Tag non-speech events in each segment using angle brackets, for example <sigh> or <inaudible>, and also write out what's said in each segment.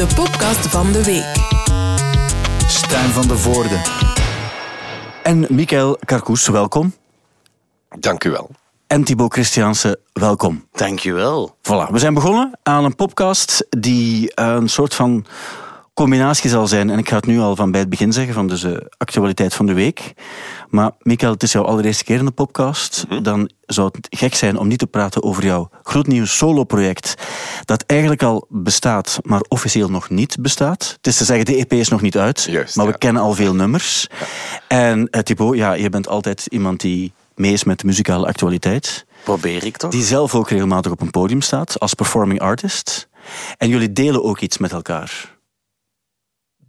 de podcast van de week. Stijn van de Voorde. En Michael Karkoes, welkom. Dank u wel. En Thibaut Christianse, welkom. Dankjewel. Voilà, we zijn begonnen aan een podcast die een soort van combinatie zal zijn. En ik ga het nu al van bij het begin zeggen, van dus de actualiteit van de week. Maar Michael, het is jouw allereerste keer in de podcast. Dan zou het gek zijn om niet te praten over jouw gloednieuw solo-project. Dat eigenlijk al bestaat, maar officieel nog niet bestaat. Het is te zeggen, de EP is nog niet uit. Juist, maar we kennen al veel nummers. En uh, Thibaut, ja, je bent altijd iemand die mee is met de muzikale actualiteit. Probeer ik toch? Die zelf ook regelmatig op een podium staat als performing artist. En jullie delen ook iets met elkaar.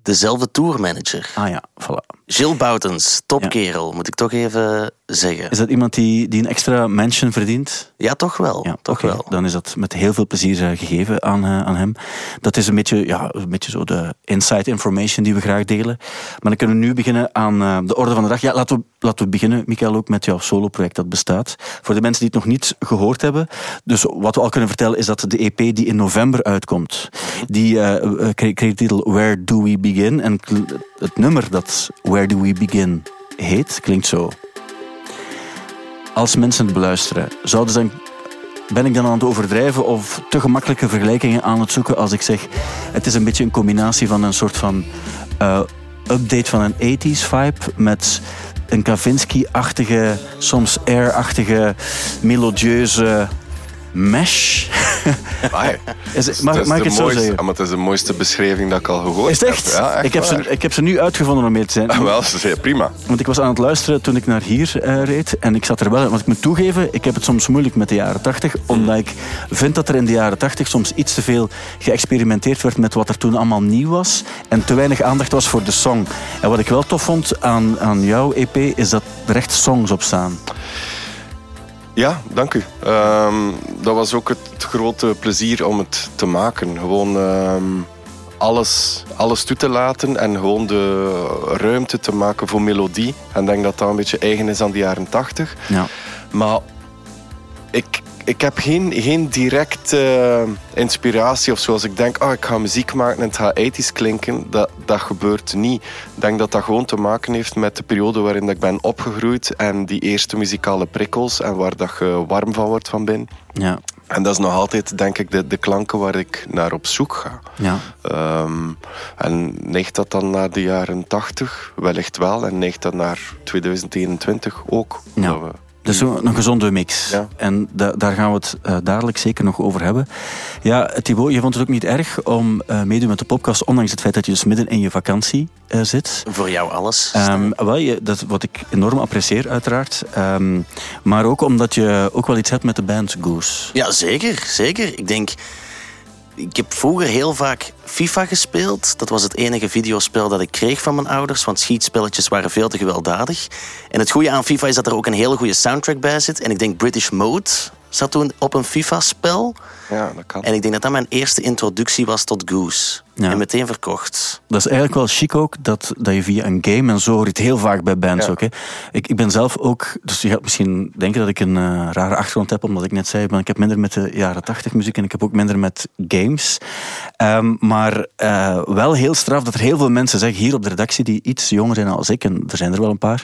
Dezelfde tourmanager. Ah ja, voilà. Gilles Boutens, topkerel, moet ik toch even zeggen. Is dat iemand die, die een extra mention verdient? Ja, toch wel. Ja, toch wel. Dan is dat met heel veel plezier eh, gegeven aan, eh, aan hem. Dat is een beetje, ja, een beetje zo de inside information die we graag delen. Maar dan kunnen we nu beginnen aan eh, de orde van de dag. Ja, laten we, laten we beginnen, Michael, ook met jouw solo-project dat bestaat. Voor de mensen die het nog niet gehoord hebben. Dus wat we al kunnen vertellen is dat de EP die in november uitkomt, die eh, kreeg, kreeg de titel Where Do We Begin? En het nummer dat Where Do We Begin heet, klinkt zo. Als mensen het beluisteren, zouden ze ben ik dan aan het overdrijven of te gemakkelijke vergelijkingen aan het zoeken als ik zeg het is een beetje een combinatie van een soort van eh, update van een 80s vibe met een Kavinsky-achtige, soms air-achtige, melodieuze mesh. Amai. <laughs> Is het- Dat mag is ik het zo mooiste- zeggen? Maar het is de mooiste beschrijving dat ik al gehoord Is het echt? heb. Ja, echt ik, heb waar. ze, ik heb ze nu uitgevonden om mee te zijn. Ah, wel, ze zei prima. Want ik was aan het luisteren toen ik naar hier eh, reed. En ik zat er wel. Want ik moet toegeven, ik heb het soms moeilijk met de jaren 80. Omdat ik vind dat er in de jaren 80 soms iets te veel geëxperimenteerd werd met wat er toen allemaal nieuw was. En te weinig aandacht was voor de song. En wat ik wel tof vond aan, aan jouw EP, is dat er echt songs op staan. Ja, dank u. Ehm, dat was ook het grote plezier om het te maken. Gewoon ehm, alles, alles toe te laten en gewoon de ruimte te maken voor melodie. En ik denk dat dat een beetje eigen is aan de jaren 80. Ja. Maar ik, ik heb geen, geen directe inspiratie of zoals ik denk, oh, ik ga muziek maken en het gaat 80s klinken. Dat, dat gebeurt niet. Ik denk dat dat gewoon te maken heeft met de periode waarin ik ben opgegroeid en die eerste muzikale prikkels en waar dat je warm van wordt van binnen. Ja. En dat is nog altijd, denk ik, de, de klanken waar ik naar op zoek ga. Ja. Ehm, en neigt dat dan naar de jaren 80? Wellicht wel. En neigt dat naar 2021 ook? Ja. Dat we- Dus zo een gezonde mix. Ja. En da- daar gaan we het eh, dadelijk zeker nog over hebben. Ja, Thibaut, je vond het ook niet erg om eh meedoen met de podcast, ondanks het feit dat je dus midden in je vakantie eh, zit. Voor jou alles. Ehm, wel, je, dat wat ik enorm apprecieer, uiteraard. Ehm, maar ook omdat je ook wel iets hebt met de band Goose. Ja, zeker, zeker. Ik denk... Ik heb vroeger heel vaak FIFA gespeeld. Dat was het enige videospel dat ik kreeg van mijn ouders, want schietspelletjes waren veel te gewelddadig. En het goede aan FIFA is dat er ook een hele goede soundtrack bij zit. En ik denk British Mode zat toen op een FIFA-spel. Ja, dat kan. En ik denk dat dat mijn eerste introductie was tot Goose. Ja. En meteen verkocht. Dat is eigenlijk wel chic ook, dat, dat je via een game, en zo hoor je het heel vaak bij bands Ja. ook. Hè. Ik, ik ben zelf ook, dus je gaat misschien denken dat ik een eh, rare achtergrond heb, omdat ik net zei, maar ik heb minder met de jaren tachtig muziek en ik heb ook minder met games. Ehm, maar eh, wel heel straf dat er heel veel mensen zeggen, hier op de redactie, die iets jonger zijn als ik, en er zijn er wel een paar,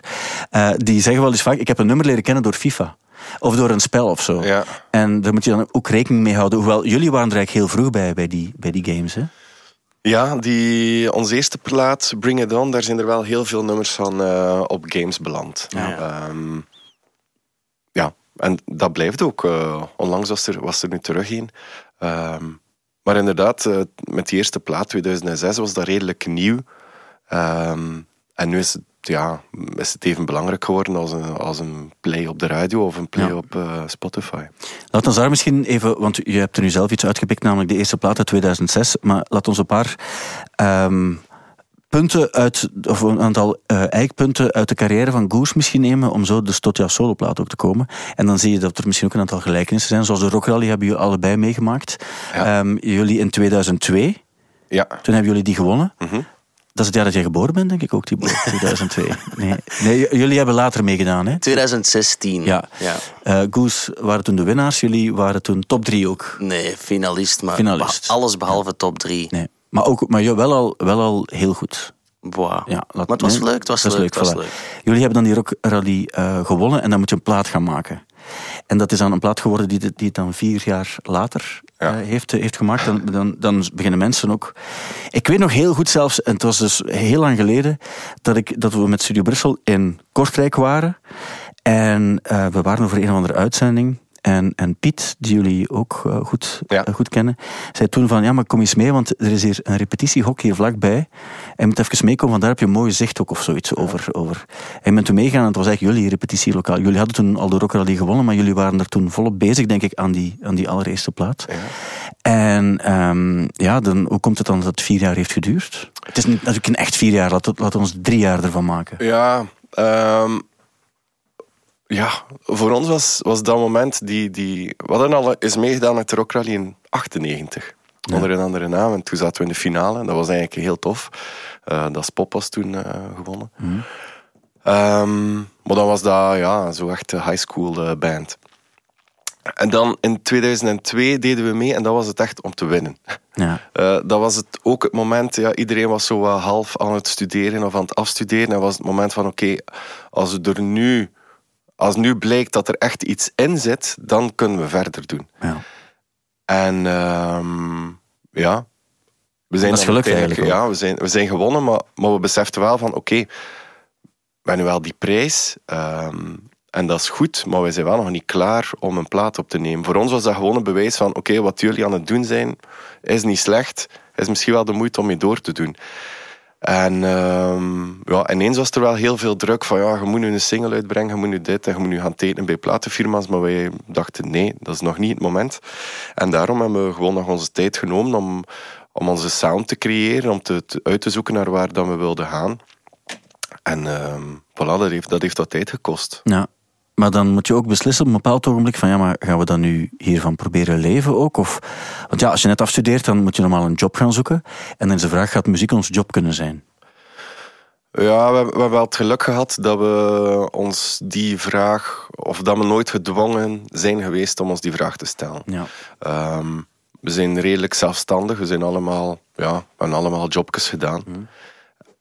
eh, die zeggen wel eens vaak, ik heb een nummer leren kennen door FIFA. Of door een spel of zo. Ja. En daar moet je dan ook rekening mee houden. Hoewel, jullie waren er eigenlijk heel vroeg bij, bij die, bij die games. Hè? Ja, die, onze eerste plaat, Bring It On, daar zijn er wel heel veel nummers van eh, op games beland. Ja. Ehm, ja, en dat blijft ook. eh, onlangs was er, was er nu terug een. Ehm, maar inderdaad, eh, met die eerste plaat, 2006, was dat redelijk nieuw. Ehm, en nu is het, ja, is het even belangrijk geworden als een, als een play op de radio of een play Ja. op eh, Spotify. Laat ons daar misschien even, want je hebt er nu zelf iets uitgepikt, namelijk de eerste plaat uit 2006. Maar laat ons een paar ehm, punten uit, of een aantal eh, eikpunten uit de carrière van Goose misschien nemen, om zo dus tot jouw soloplaat ook te komen. En dan zie je dat er misschien ook een aantal gelijkenissen zijn. Zoals de Rock Rally hebben jullie allebei meegemaakt. Ja. Ehm, jullie in 2002, Ja, toen hebben jullie die gewonnen. Mhm. Dat is het jaar dat jij geboren bent, denk ik ook, <laughs> die 2002. Nee, nee, jullie hebben later meegedaan, hè? 2016. Ja. ja. Eh, Goose waren toen de winnaars, jullie waren toen top 3 ook. Nee, finalist, maar Finalist. alles behalve top 3. Nee. Maar, ook, maar wel, al, wel al heel goed. Wow. Ja, laat- maar het was nee, leuk, het was leuk, het was voilà. leuk. Jullie hebben dan die Rock Rally eh, gewonnen en dan moet je een plaat gaan maken. En dat is dan een plaat geworden die, die het dan vier jaar later Eh, heeft, heeft gemaakt. Dan, dan, dan beginnen mensen ook... Ik weet nog heel goed zelfs, en het was dus heel lang geleden, dat, ik, dat we met Studio Brussel in Kortrijk waren. En eh, we waren over een of andere uitzending. En, en Piet, die jullie ook eh, goed, Ja. eh, goed kennen, zei toen van, ja, maar kom eens mee, want er is hier een repetitiehok hier vlakbij. En je moet even meekomen, want daar heb je een mooie zicht ook of zoiets over. over. En je bent toen meegaan, en het was eigenlijk jullie repetitielokaal. Jullie hadden toen al de Rock Rally gewonnen, maar jullie waren er toen volop bezig, denk ik, aan die, aan die allereerste plaat. En ehm, ja, dan, hoe komt het dan dat het vier jaar heeft geduurd? Het is natuurlijk een echt vier jaar, laten we ons drie jaar ervan maken. Ja, ehm, ja, voor ons was, was dat moment die, die... We hadden al eens meegedaan met de Rock Rally in 98. Onder een andere naam. En toen zaten we in de finale. Dat was eigenlijk heel tof. Eh dat Spop was toen eh, gewonnen. Ehm, maar dan was dat ja, zo echt een high school eh, band. En dan in 2002 deden we mee en dat was het echt om te winnen. Ja. <laughs> Dat was het ook het moment, ja, iedereen was zo half aan het studeren of aan het afstuderen. En was het moment van, oké, als we er nu, als nu blijkt dat er echt iets in zit, dan kunnen we verder doen. Ja. En ehm, ja, we zijn Dat is gelukt eigenlijk Ja, we zijn, we zijn gewonnen, maar, maar we beseften wel van, oké, we hebben nu wel die prijs. ehm, en dat is goed, maar wij zijn wel nog niet klaar om een plaat op te nemen. Voor ons was dat gewoon een bewijs van, oké, wat jullie aan het doen zijn, is niet slecht. Is misschien wel de moeite om mee door te doen. En ehm, ja, ineens was er wel heel veel druk van, ja, je moet nu een single uitbrengen, je moet nu dit en je moet nu gaan tekenen bij platenfirma's. Maar wij dachten, nee, dat is nog niet het moment. En daarom hebben we gewoon nog onze tijd genomen om, om onze sound te creëren, om te, uit te zoeken naar waar dan we wilden gaan. En ehm voilà, dat heeft, dat heeft wat tijd gekost. Ja. Maar dan moet je ook beslissen op een bepaald ogenblik van ja, maar gaan we dan nu hiervan proberen leven ook? Of, want ja, als je net afstudeert, dan moet je normaal een job gaan zoeken. En dan is de vraag, gaat muziek ons job kunnen zijn? Ja, we, hebben- we hebben wel het geluk gehad dat we ons die vraag, of dat we nooit gedwongen zijn geweest om ons die vraag te stellen. Ja. Ehm, we zijn redelijk zelfstandig. We zijn allemaal, ja, we hebben allemaal jobjes gedaan.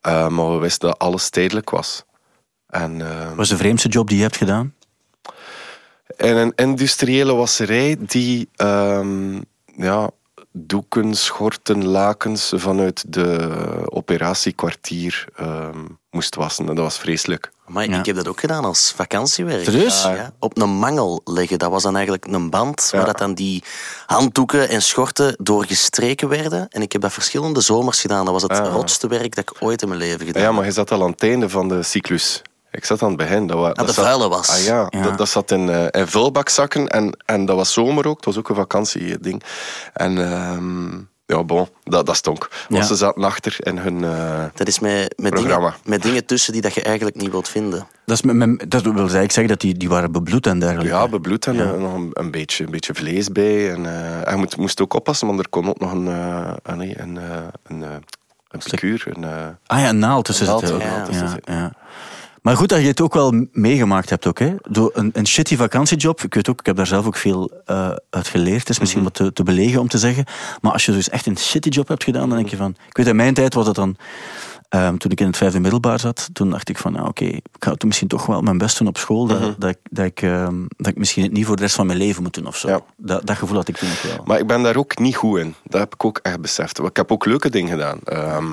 Eh, maar we wisten dat alles tijdelijk was. En ehm, Wat is de vreemdste job die je hebt gedaan? In een industriële wasserij die ehm, ja, doeken, schorten, lakens vanuit de operatiekwartier ehm, moest wassen. En dat was vreselijk. Maar Ja. ik heb dat ook gedaan als vakantiewerk. Serieus? Ja, ja. Op een mangel leggen. Dat was dan eigenlijk een band waar Ja. dat dan die handdoeken en schorten doorgestreken werden. En ik heb dat verschillende zomers gedaan. Dat was het Ah. rotste werk dat ik ooit in mijn leven gedaan Ja, heb. maar je zat al aan het einde van de cyclus. Ik zat aan het begin. Dat, wa- dat de zat- vuile was. Ah ja, Ja. Dat, dat zat in, eh, in vulbakzakken. En, en dat was zomer ook. Het was ook een vakantieding. En ehm, ja, bon, dat, dat stonk. Want Ja. ze zaten achter in hun... eh, Dat is met, met, Programma. dingen, met dingen tussen die dat je eigenlijk niet wilt vinden. Dat, is met, met- dat wil eigenlijk zeggen dat die, die waren bebloed en dergelijke. ja, bebloed en Ja. eh, nog een, een, beetje, een beetje vlees bij. En, eh, en je moet, moest ook oppassen, want er kon ook nog een, nee, een, eh, een, een picuur, een... Ah ja, een naald tussen zitten. ja. Maar goed dat je het ook wel meegemaakt hebt ook. Hè? Door een, een shitty vakantiejob. Ik weet ook, ik heb daar zelf ook veel eh, uit geleerd. Het is misschien Mhm. wat te, te belegen om te zeggen. Maar als je dus echt een shitty job hebt gedaan, dan denk je van... Ik weet, in mijn tijd was het dan... ehm, toen ik in het vijfde middelbaar zat, toen dacht ik van, nou, oké, ik ga toen misschien toch wel mijn best doen op school. Dat, dat, ik, dat, ik, ehm, dat ik misschien het niet voor de rest van mijn leven moet doen of zo. Ja. Dat, dat gevoel had ik toen ook wel. Maar ik ben daar ook niet goed in. Dat heb ik ook echt beseft. Ik heb ook leuke dingen gedaan. Ehm,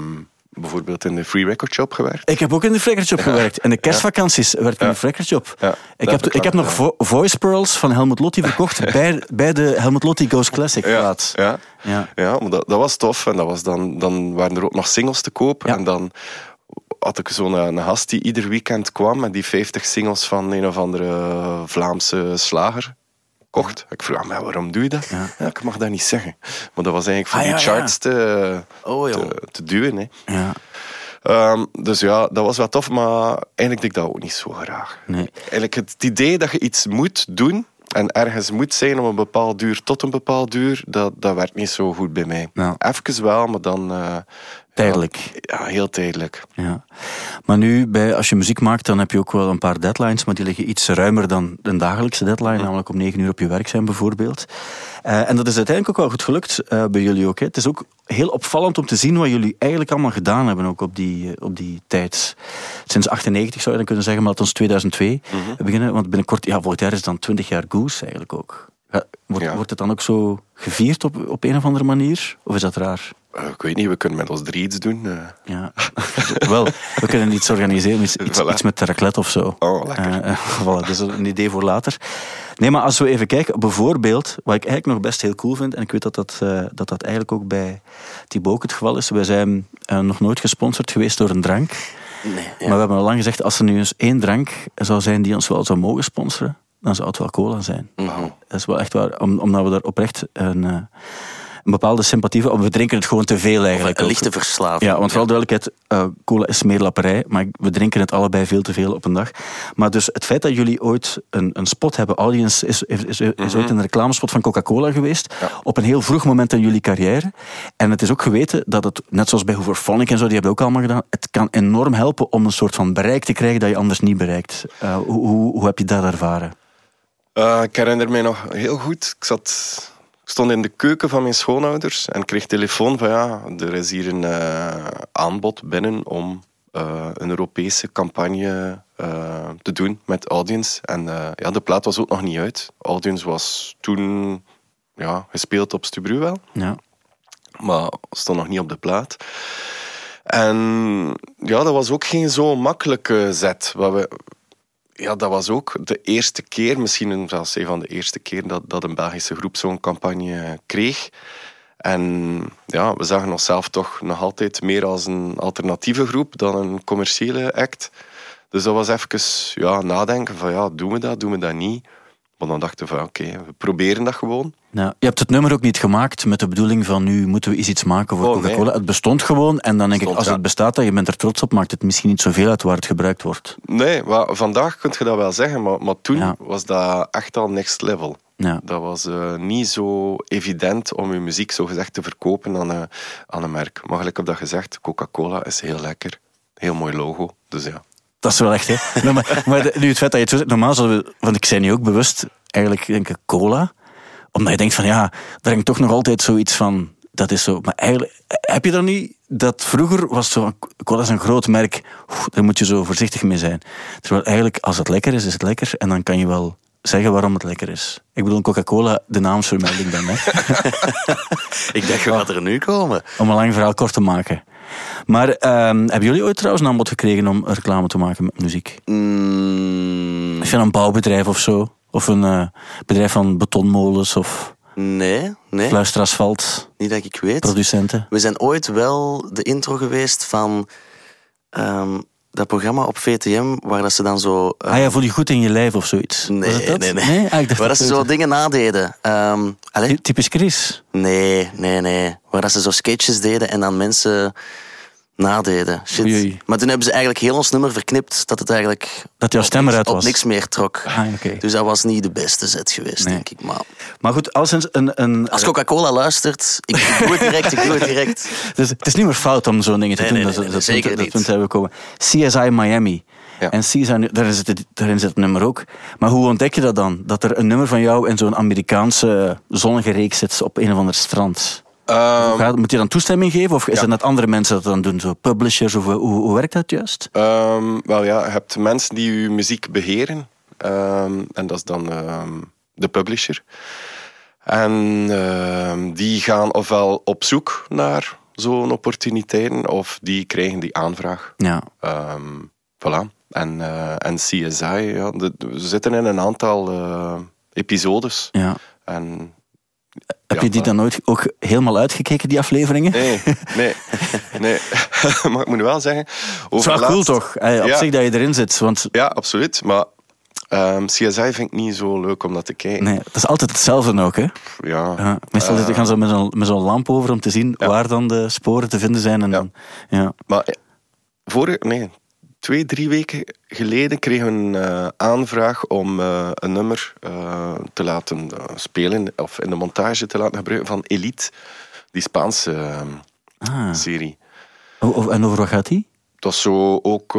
bijvoorbeeld in de Free Record Shop gewerkt. Ik heb ook in de Record Shop gewerkt. In de kerstvakanties werkte ik in Ja. de Record Shop. Ja, ik, heb, ik heb nog ja. vo- Voice Pearls van Helmut Lotti verkocht bij, bij de Helmut Lotti Goes Classic Ja, plaats. ja. Ja. Ja, maar dat, dat was tof. En dat was dan, dan waren er ook nog singles te koop. Ja. En dan had ik zo'n een gast die ieder weekend kwam met die 50 singles van een of andere Vlaamse slager. Kocht. Ik vroeg, maar waarom doe je dat? Ja. ik mag dat niet zeggen. Maar dat was eigenlijk voor Ah, die ja, charts te, Oh, te, te duwen. Hè. Ja. Ehm, dus ja, dat was wel tof, maar eigenlijk deed ik dat ook niet zo graag. Nee. Eigenlijk het idee dat je iets moet doen en ergens moet zijn om een bepaald duur tot een bepaald duur, dat, dat werkt niet zo goed bij mij. Nou. Even wel, maar dan, eh, Tijdelijk. Ja, heel tijdelijk. Ja. Maar nu, bij, als je muziek maakt, dan heb je ook wel een paar deadlines, maar die liggen iets ruimer dan een dagelijkse deadline, namelijk om negen uur op je werk zijn bijvoorbeeld. Uh, en dat is uiteindelijk ook wel goed gelukt uh, bij jullie ook. Hè. Het is ook heel opvallend om te zien wat jullie eigenlijk allemaal gedaan hebben ook op die, uh, op die tijd. Sinds 98 zou je dan kunnen zeggen, maar tot 2002 mm -hmm. beginnen. Want binnenkort, ja, volgend jaar is dan 20 jaar Goose eigenlijk ook. Wordt, ja. wordt het dan ook zo gevierd op, op een of andere manier? Of is dat raar? Uh, ik weet niet, we kunnen met ons drie iets doen. Uh. Ja, <laughs> wel, we kunnen iets organiseren, iets, iets, voilà. iets met raclette of zo. Oh, lekker. Uh, <laughs> voilà, dat is een idee voor later. Nee, maar als we even kijken, bijvoorbeeld, wat ik eigenlijk nog best heel cool vind, en ik weet dat dat, dat, dat eigenlijk ook bij Thibaut het geval is, wij zijn nog nooit gesponsord geweest door een drank. Nee, ja. Maar we hebben al lang gezegd, als er nu eens één drank zou zijn die ons wel zou mogen sponsoren, dan zou het wel cola zijn. Wow. Dat is wel echt waar, om, omdat we daar oprecht een, een bepaalde sympathie voor We drinken het gewoon te veel eigenlijk. Een lichte verslaving. Ja, want vooral duidelijkheid, uh, cola is smeerlapperij, maar we drinken het allebei veel te veel op een dag. Maar dus het feit dat jullie ooit een, een spot hebben, Audience is, is, is, is mm -hmm. ooit een reclamespot van Coca-Cola geweest, ja. op een heel vroeg moment in jullie carrière. En het is ook geweten dat het, net zoals bij Hooverphonic en zo, die hebben ook allemaal gedaan, het kan enorm helpen om een soort van bereik te krijgen dat je anders niet bereikt. Uh, hoe, hoe, hoe heb je dat ervaren? Uh, ik herinner mij nog heel goed. Ik, zat, ik stond in de keuken van mijn schoonouders en kreeg telefoon van ja, er is hier een uh, aanbod binnen om uh, een Europese campagne te doen met Audience. En ja, de plaat was ook nog niet uit. Audience was toen ja, gespeeld op Stubru wel. Ja. Maar stond nog niet op de plaat. En ja, dat was ook geen zo makkelijke zet. Wat we, ja, dat was ook de eerste keer, misschien zelfs een van de eerste keer, dat, dat een Belgische groep zo'n campagne kreeg. En ja, we zagen onszelf toch nog altijd meer als een alternatieve groep dan een commerciële act. Dus dat was even ja, nadenken van ja, doen we dat, doen we dat niet? Maar dan dachten we van oké, we proberen dat gewoon. Ja, je hebt het nummer ook niet gemaakt met de bedoeling van nu moeten we iets maken voor Oh, Coca-Cola. nee. Het bestond gewoon en dan denk ik, als ja. het bestaat en je bent er trots op, maakt het misschien niet zoveel uit waar het gebruikt wordt. Nee, maar vandaag kun je dat wel zeggen, maar, maar toen Ja. was dat echt al next level. Ja. Dat was eh, niet zo evident om je muziek zo gezegd te verkopen aan een, aan een merk. Maar gelijk heb dat gezegd, Coca-Cola is heel lekker. Heel mooi logo, dus ja. Dat is wel echt, hè. <laughs> Maar, nu het feit dat je het zo zegt, normaal zouden we, want ik zei nu ook bewust, eigenlijk denk ik cola, omdat je denkt van ja, daar hangt toch nog altijd zoiets van, dat is zo. Maar eigenlijk, heb je dan niet, dat vroeger was zo, cola is een groot merk, daar moet je zo voorzichtig mee zijn. Terwijl eigenlijk, als het lekker is, is het lekker en dan kan je wel zeggen waarom het lekker is. Ik bedoel, Coca-Cola, de naamsvermelding dan, <laughs> hè. Ik dacht, gaat er nu komen? om een lang verhaal kort te maken. Maar ehm, hebben jullie ooit trouwens een aanbod gekregen om reclame te maken met muziek? Mm, je een bouwbedrijf of zo? Of een eh, bedrijf van betonmolens of nee, nee, fluisterasfalt, niet dat ik weet. producenten? We zijn ooit wel de intro geweest van ehm, dat programma op VTM, waar dat ze dan zo... eh, Ah ja, voel je goed in je lijf of zoiets? Nee, dat? nee, nee. Ah, waar dat ze zo dingen nadeden. Ehm Typisch Chris. Nee, nee, nee. Waar dat ze zo sketches deden en dan mensen nadeden. Shit. Oei, oei. Maar toen hebben ze eigenlijk heel ons nummer verknipt dat het eigenlijk Dat jouw op stem niks- eruit op was. niks meer trok. Ah, oké. Dus dat was niet de beste zet geweest, Nee. denk ik. Maar Maar goed, als een... een, als Coca-Cola luistert, ik, ik doe het direct, ik doe het direct. <laughs> dus het is niet meer fout om zo'n dingen te Nee, doen. nee, dat, nee, dat, nee, zeker punt, dat niet. punt hebben we komen. CSI Miami. Ja. En CSI, daarin zit, het, daarin zit het nummer ook. Maar hoe ontdek je dat dan? Dat er een nummer van jou in zo'n Amerikaanse zonnige reeks zit op een of ander strand. Ehm, Gaat, moet je dan toestemming geven? Of is Ja. het net andere mensen dat dan doen? Zo publishers? Of hoe, hoe werkt dat juist? Ehm, wel ja, je hebt mensen die je muziek beheren. Ehm, en dat is dan de publisher. En die gaan ofwel op zoek naar zo'n opportuniteiten, of die krijgen die aanvraag. Ja. Voilà. En, eh, en CSI, ja, de- we zitten in een aantal eh, episodes. ja. En, Heb je die dan nooit ook helemaal uitgekeken, die afleveringen? nee, nee, nee. <laughs> maar ik moet wel zeggen... Het is wel cool toch? Op Ja. zich dat je erin zit. Want Ja, absoluut. Maar ehm, CSI vind ik niet zo leuk om dat te kijken. nee, het is altijd hetzelfde ook. Hè? Ja. Ja, meestal Eh, gaan ze met zo'n met zo'n lamp over om te zien Ja. waar dan de sporen te vinden zijn. En Ja. dan, ja. Maar eh, vorige, nee, twee, drie weken geleden kregen we een eh, aanvraag om eh, een nummer eh, te laten spelen of in de montage te laten gebruiken van Elite, die Spaanse Ah, serie. O- En over wat gaat die? Dat is zo ook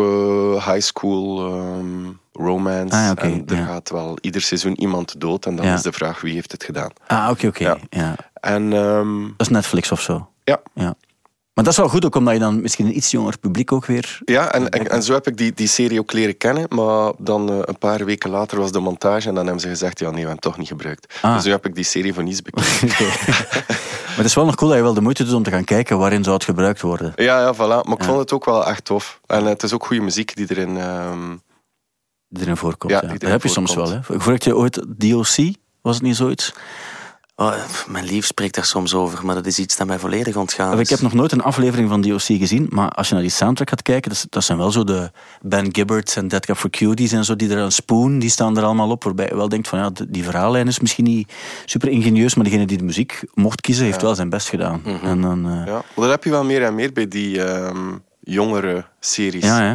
high school ehm, romance. Ah, oké, en er ja. gaat wel ieder seizoen iemand dood. En dan Ja. is de vraag wie heeft het gedaan. Ah, oké, oké. Ja. Ja. En ehm, Dat is Netflix of zo. ja, Ja. Maar dat is wel goed ook, omdat je dan misschien een iets jonger publiek ook weer... Ja, en, en, en zo heb ik die, die serie ook leren kennen. Maar dan eh, een paar weken later was de montage en dan hebben ze gezegd, ja nee, we hebben het toch niet gebruikt. Ah. Dus nu heb ik die serie voor niets bekeken. <laughs> <laughs> Maar het is wel nog cool dat je wel de moeite doet om te gaan kijken waarin zou het gebruikt worden. ja, ja, voilà. Maar ik Ja. vond het ook wel echt tof. En het is ook goede muziek die erin... ehm, Die erin voorkomt. Ja, Ja, die erin Dat heb je soms wel. Hè. Voordat je ooit DOC, was het niet zoiets? Oh, mijn lief spreekt daar soms over, maar dat is iets dat mij volledig ontgaan is. Ik heb nog nooit een aflevering van DOC gezien, maar als je naar die soundtrack gaat kijken, dat, zijn wel zo de Ben Gibbard en Dead Cup for Cuties en zo, die er een spoon, die staan er allemaal op, waarbij je wel denkt van ja, die verhaallijn is misschien niet super ingenieus, maar degene die de muziek mocht kiezen, heeft wel zijn best gedaan. Mhm. En dan, eh, ja. Dat heb je wel meer en meer bij die ehm, jongere series. ja, hè.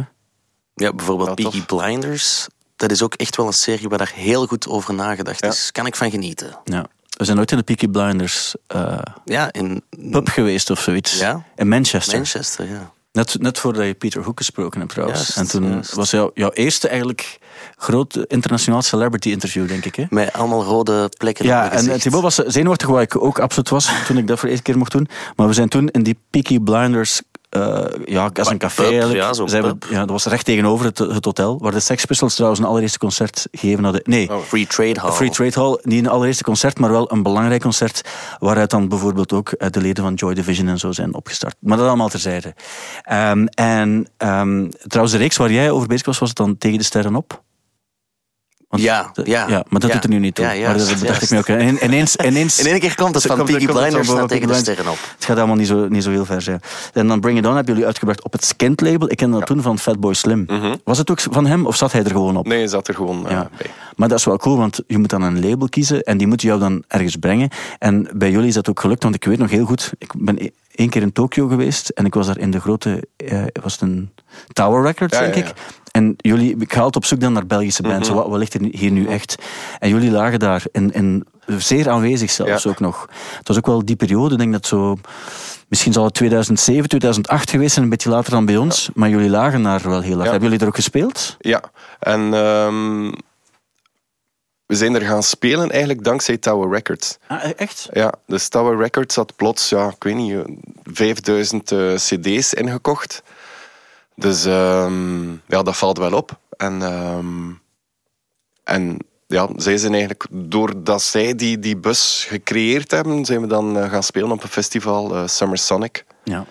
Ja, bijvoorbeeld Ja, tof. Peaky Blinders. Dat is ook echt wel een serie waar daar heel goed over nagedacht Ja. is. Kan ik van genieten. ja. We zijn nooit in de Peaky Blinders eh, Ja, in pub geweest of zoiets. Ja. In Manchester. Manchester, ja. Net, net voordat je Peter Hook gesproken hebt trouwens. Juist, en toen juist. was jouw, jouw eerste eigenlijk groot internationaal celebrity interview, denk ik. Hè? Met allemaal rode plekken Ja, en gezicht. Thibaut was zenuwachtig, waar ik ook absoluut was toen ik dat voor de eerste keer mocht doen. Maar we zijn toen in die Peaky Blinders, eh, ja, als een café Pub, eigenlijk. ja, pub. ja, dat was recht tegenover het, het hotel, waar de Sex Pistols trouwens een allereerste concert gegeven hadden. Nee, Oh. Free Trade Hall. Free Trade Hall, niet een allereerste concert, maar wel een belangrijk concert, waaruit dan bijvoorbeeld ook eh, de leden van Joy Division en zo zijn opgestart. Maar dat allemaal terzijde. Ehm, en ehm, trouwens, de reeks waar jij over bezig was, was het dan Tegen de Sterren op? Want Ja, ja. ja. Maar dat Ja. doet er nu niet toe. Ja, maar dat bedacht ik me ook. En ineens, ineens, <laughs> In één keer komt het van het Blinders naar tegen de sterren op. Het gaat allemaal niet zo, niet zo heel ver zijn. En dan Bring It On hebben jullie uitgebracht op het Skint label. Ik kende dat toen van Fatboy Slim. Was het ook van hem of zat hij er gewoon op? Nee, je zat er gewoon eh, bij. Maar dat is wel cool, want je moet dan een label kiezen en die moet jou dan ergens brengen. En bij jullie is dat ook gelukt, want ik weet nog heel goed, ik ben e- één keer in Tokio geweest en ik was daar in de grote, eh, was het een Tower Records, denk ik. En jullie, ik ga altijd op zoek dan naar Belgische bands, Mhm. wat, wat ligt er hier nu echt? En jullie lagen daar, in, in, zeer aanwezig zelfs Ja. ook nog. Het was ook wel die periode, ik denk dat zo... Misschien zal het 2007, 2008 geweest zijn, een beetje later dan bij ons. Maar jullie lagen daar wel heel erg. Ja. Hebben jullie er ook gespeeld? Ja, en ehm, we zijn er gaan spelen eigenlijk dankzij Tower Records. Ah, echt? Ja, dus Tower Records had plots, ja, ik weet niet, eh, 5000 eh, cd's ingekocht. Dus ehm, ja, dat valt wel op. En, ehm, en ja, zij zijn eigenlijk, doordat zij die, die bus gecreëerd hebben, zijn we dan eh, gaan spelen op een festival, eh, Summer Sonic. Ja.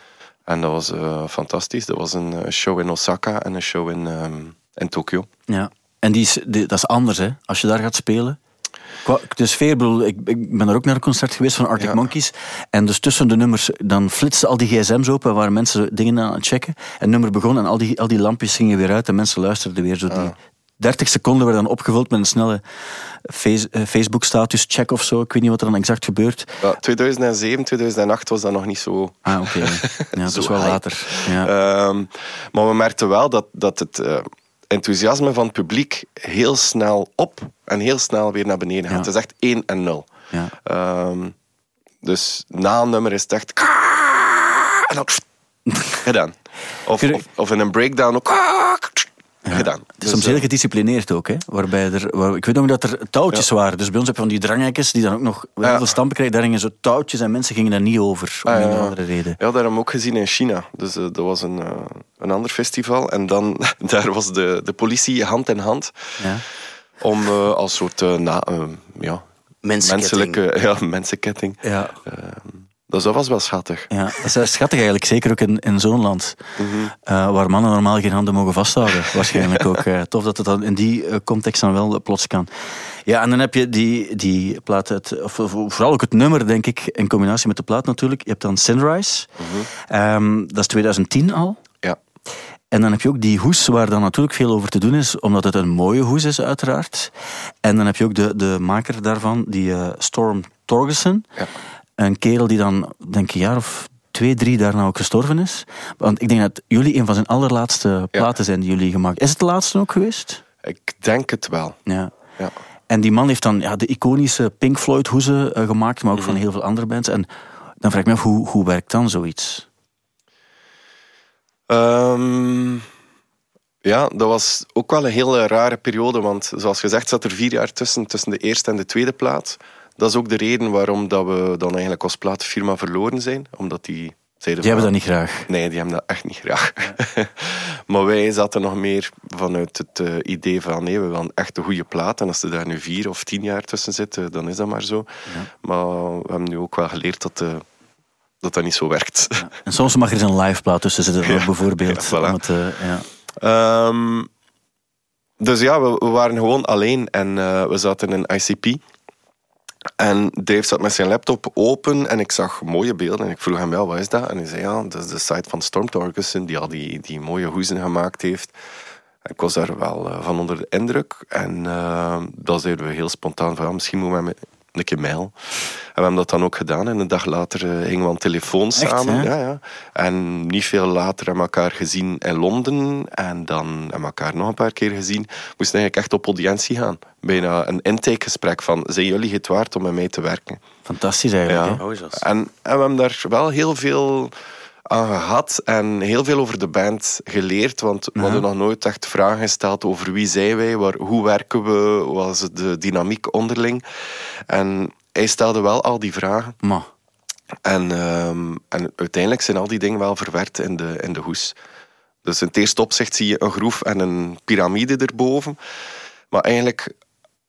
En dat was eh, fantastisch. Dat was een show in Osaka en een show in, ehm in Tokio. Ja, en die is, die- dat is anders, hè? Als je daar gaat spelen. Qua- De sfeer, bedoel, ik, ik ben er ook naar een concert geweest van Arctic Ja. Monkeys. En dus tussen de nummers, dan flitsten al die gsm's open, waar mensen dingen aan het checken. En het nummer begon en al die, al die lampjes gingen weer uit en mensen luisterden weer. Zo die Ah. 30 seconden werden dan opgevuld met een snelle eh, Facebook-status check of zo. Ik weet niet wat er dan exact gebeurt. Ja, 2007, 2008 was dat nog niet zo Ah, oké. Ja, <laughs> dat is wel later. Ja. Ehm, maar we merkten wel dat, dat het eh, enthousiasme van het publiek heel snel op en heel snel weer naar beneden gaat. Ja. Het is echt 1 en 0. ja. Ehm, dus na een nummer is het echt... <laughs> En dan <laughs> gedaan. Of, of in een breakdown ook... Gedaan. Het is soms eh, heel gedisciplineerd ook, hè? Waarbij er, waar, ik weet nog dat er touwtjes waren. Dus bij ons heb je van die dranghekjes die dan ook nog heel Ja. veel stampen krijgen. Daar gingen zo touwtjes en mensen gingen daar niet over. Om Ah, een andere reden. Ja, dat hebben we ook gezien in China. Dus eh, dat was een, eh, een ander festival. En dan, <laughs> daar was de, de politie hand in hand. Ja. Om eh, als soort eh, na, eh, ja, Mensenketting. menselijke <laughs> ja, mensenketting. Ja, Dus dat was wel schattig. ja, dat is wel schattig eigenlijk. Zeker ook in, in zo'n land. Mhm. eh, waar mannen normaal geen handen mogen vasthouden. <laughs> Waarschijnlijk ook. eh, tof dat het dan in die eh, context dan wel plots kan. Ja, en dan heb je die, die plaat, uit, of, vooral ook het nummer, denk ik, in combinatie met de plaat natuurlijk. Je hebt dan Sunrise. Ehm, dat is 2010 al. Ja. En dan heb je ook die hoes, waar dan natuurlijk veel over te doen is, omdat het een mooie hoes is, uiteraard. En dan heb je ook de, de maker daarvan, die eh, Storm Torgerson. Ja. Een kerel die dan, denk ik, een jaar of twee, drie daarna ook gestorven is. Want ik denk dat jullie een van zijn allerlaatste platen zijn die jullie gemaakt Is het de laatste ook geweest? Ik denk het wel. Ja. Ja. En die man heeft dan ja, de iconische Pink Floyd hoezen eh, gemaakt, maar ook van heel veel andere bands. En dan vraag ik me af, hoe, hoe werkt dan zoiets? Ehm, ja, dat was ook wel een hele rare periode, want zoals gezegd zat er vier jaar tussen, tussen de eerste en de tweede plaat. Dat is ook de reden waarom dat we dan eigenlijk als platenfirma verloren zijn, omdat die zeiden Die hebben dat niet graag. Nee, die hebben dat echt niet graag. <laughs> maar wij zaten nog meer vanuit het eh, idee van nee, we willen echt een goede plaat. En als er daar nu vier of tien jaar tussen zitten, dan is dat maar zo. Maar we hebben nu ook wel geleerd dat, eh, dat dat niet zo werkt. En soms mag er eens een live plaat tussen zitten, <laughs> Ja, bijvoorbeeld. ja, <laughs> voilà. om het, eh, ja. Ehm, dus ja, we, we waren gewoon alleen en we zaten in ICP. En Dave zat met zijn laptop open en ik zag mooie beelden. En ik vroeg hem, ja, wat is dat? En hij zei, ja, dat is de site van Storm die al die, die mooie hoezen gemaakt heeft. Ik was daar wel eh, van onder de indruk. En eh, dan zeiden we heel spontaan van, misschien moeten we een keer. En we hebben dat dan ook gedaan. En een dag later eh, gingen we aan telefoon samen. Ja, ja. En niet veel later hebben we elkaar gezien in Londen. En dan hebben we elkaar nog een paar keer gezien. We moesten eigenlijk echt op audiëntie gaan. Bijna een intakegesprek van, zijn jullie het waard om met mij te werken? Fantastisch eigenlijk. Ja. Oh. En, en we hebben daar wel heel veel aan gehad en heel veel over de band geleerd. Want we hadden nog nooit echt vragen gesteld over wie zijn wij, waar, hoe werken we, wat is de dynamiek onderling. En hij stelde wel al die vragen. Maar, En, ehm, en uiteindelijk zijn al die dingen wel verwerkt in de, in de hoes. Dus in het eerste opzicht zie je een groef en een piramide erboven. Maar eigenlijk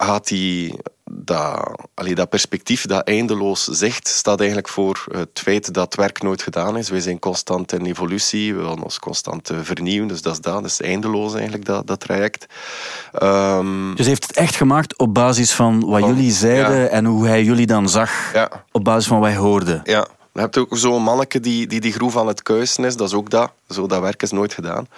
gaat die, dat, allee, dat perspectief, dat eindeloos zicht, staat eigenlijk voor het feit dat het werk nooit gedaan is. Wij zijn constant in evolutie, we willen ons constant eh, vernieuwen. Dus dat is dat, dat is eindeloos eigenlijk, dat, dat traject. Ehm, dus hij heeft het echt gemaakt op basis van wat Van- jullie zeiden ja. en hoe hij jullie dan zag. ja, Op basis van wat hij hoorde. Ja, je hebt ook zo'n manneke die, die die groef aan het kuisen is. Dat is ook dat. Zo, dat werk is nooit gedaan.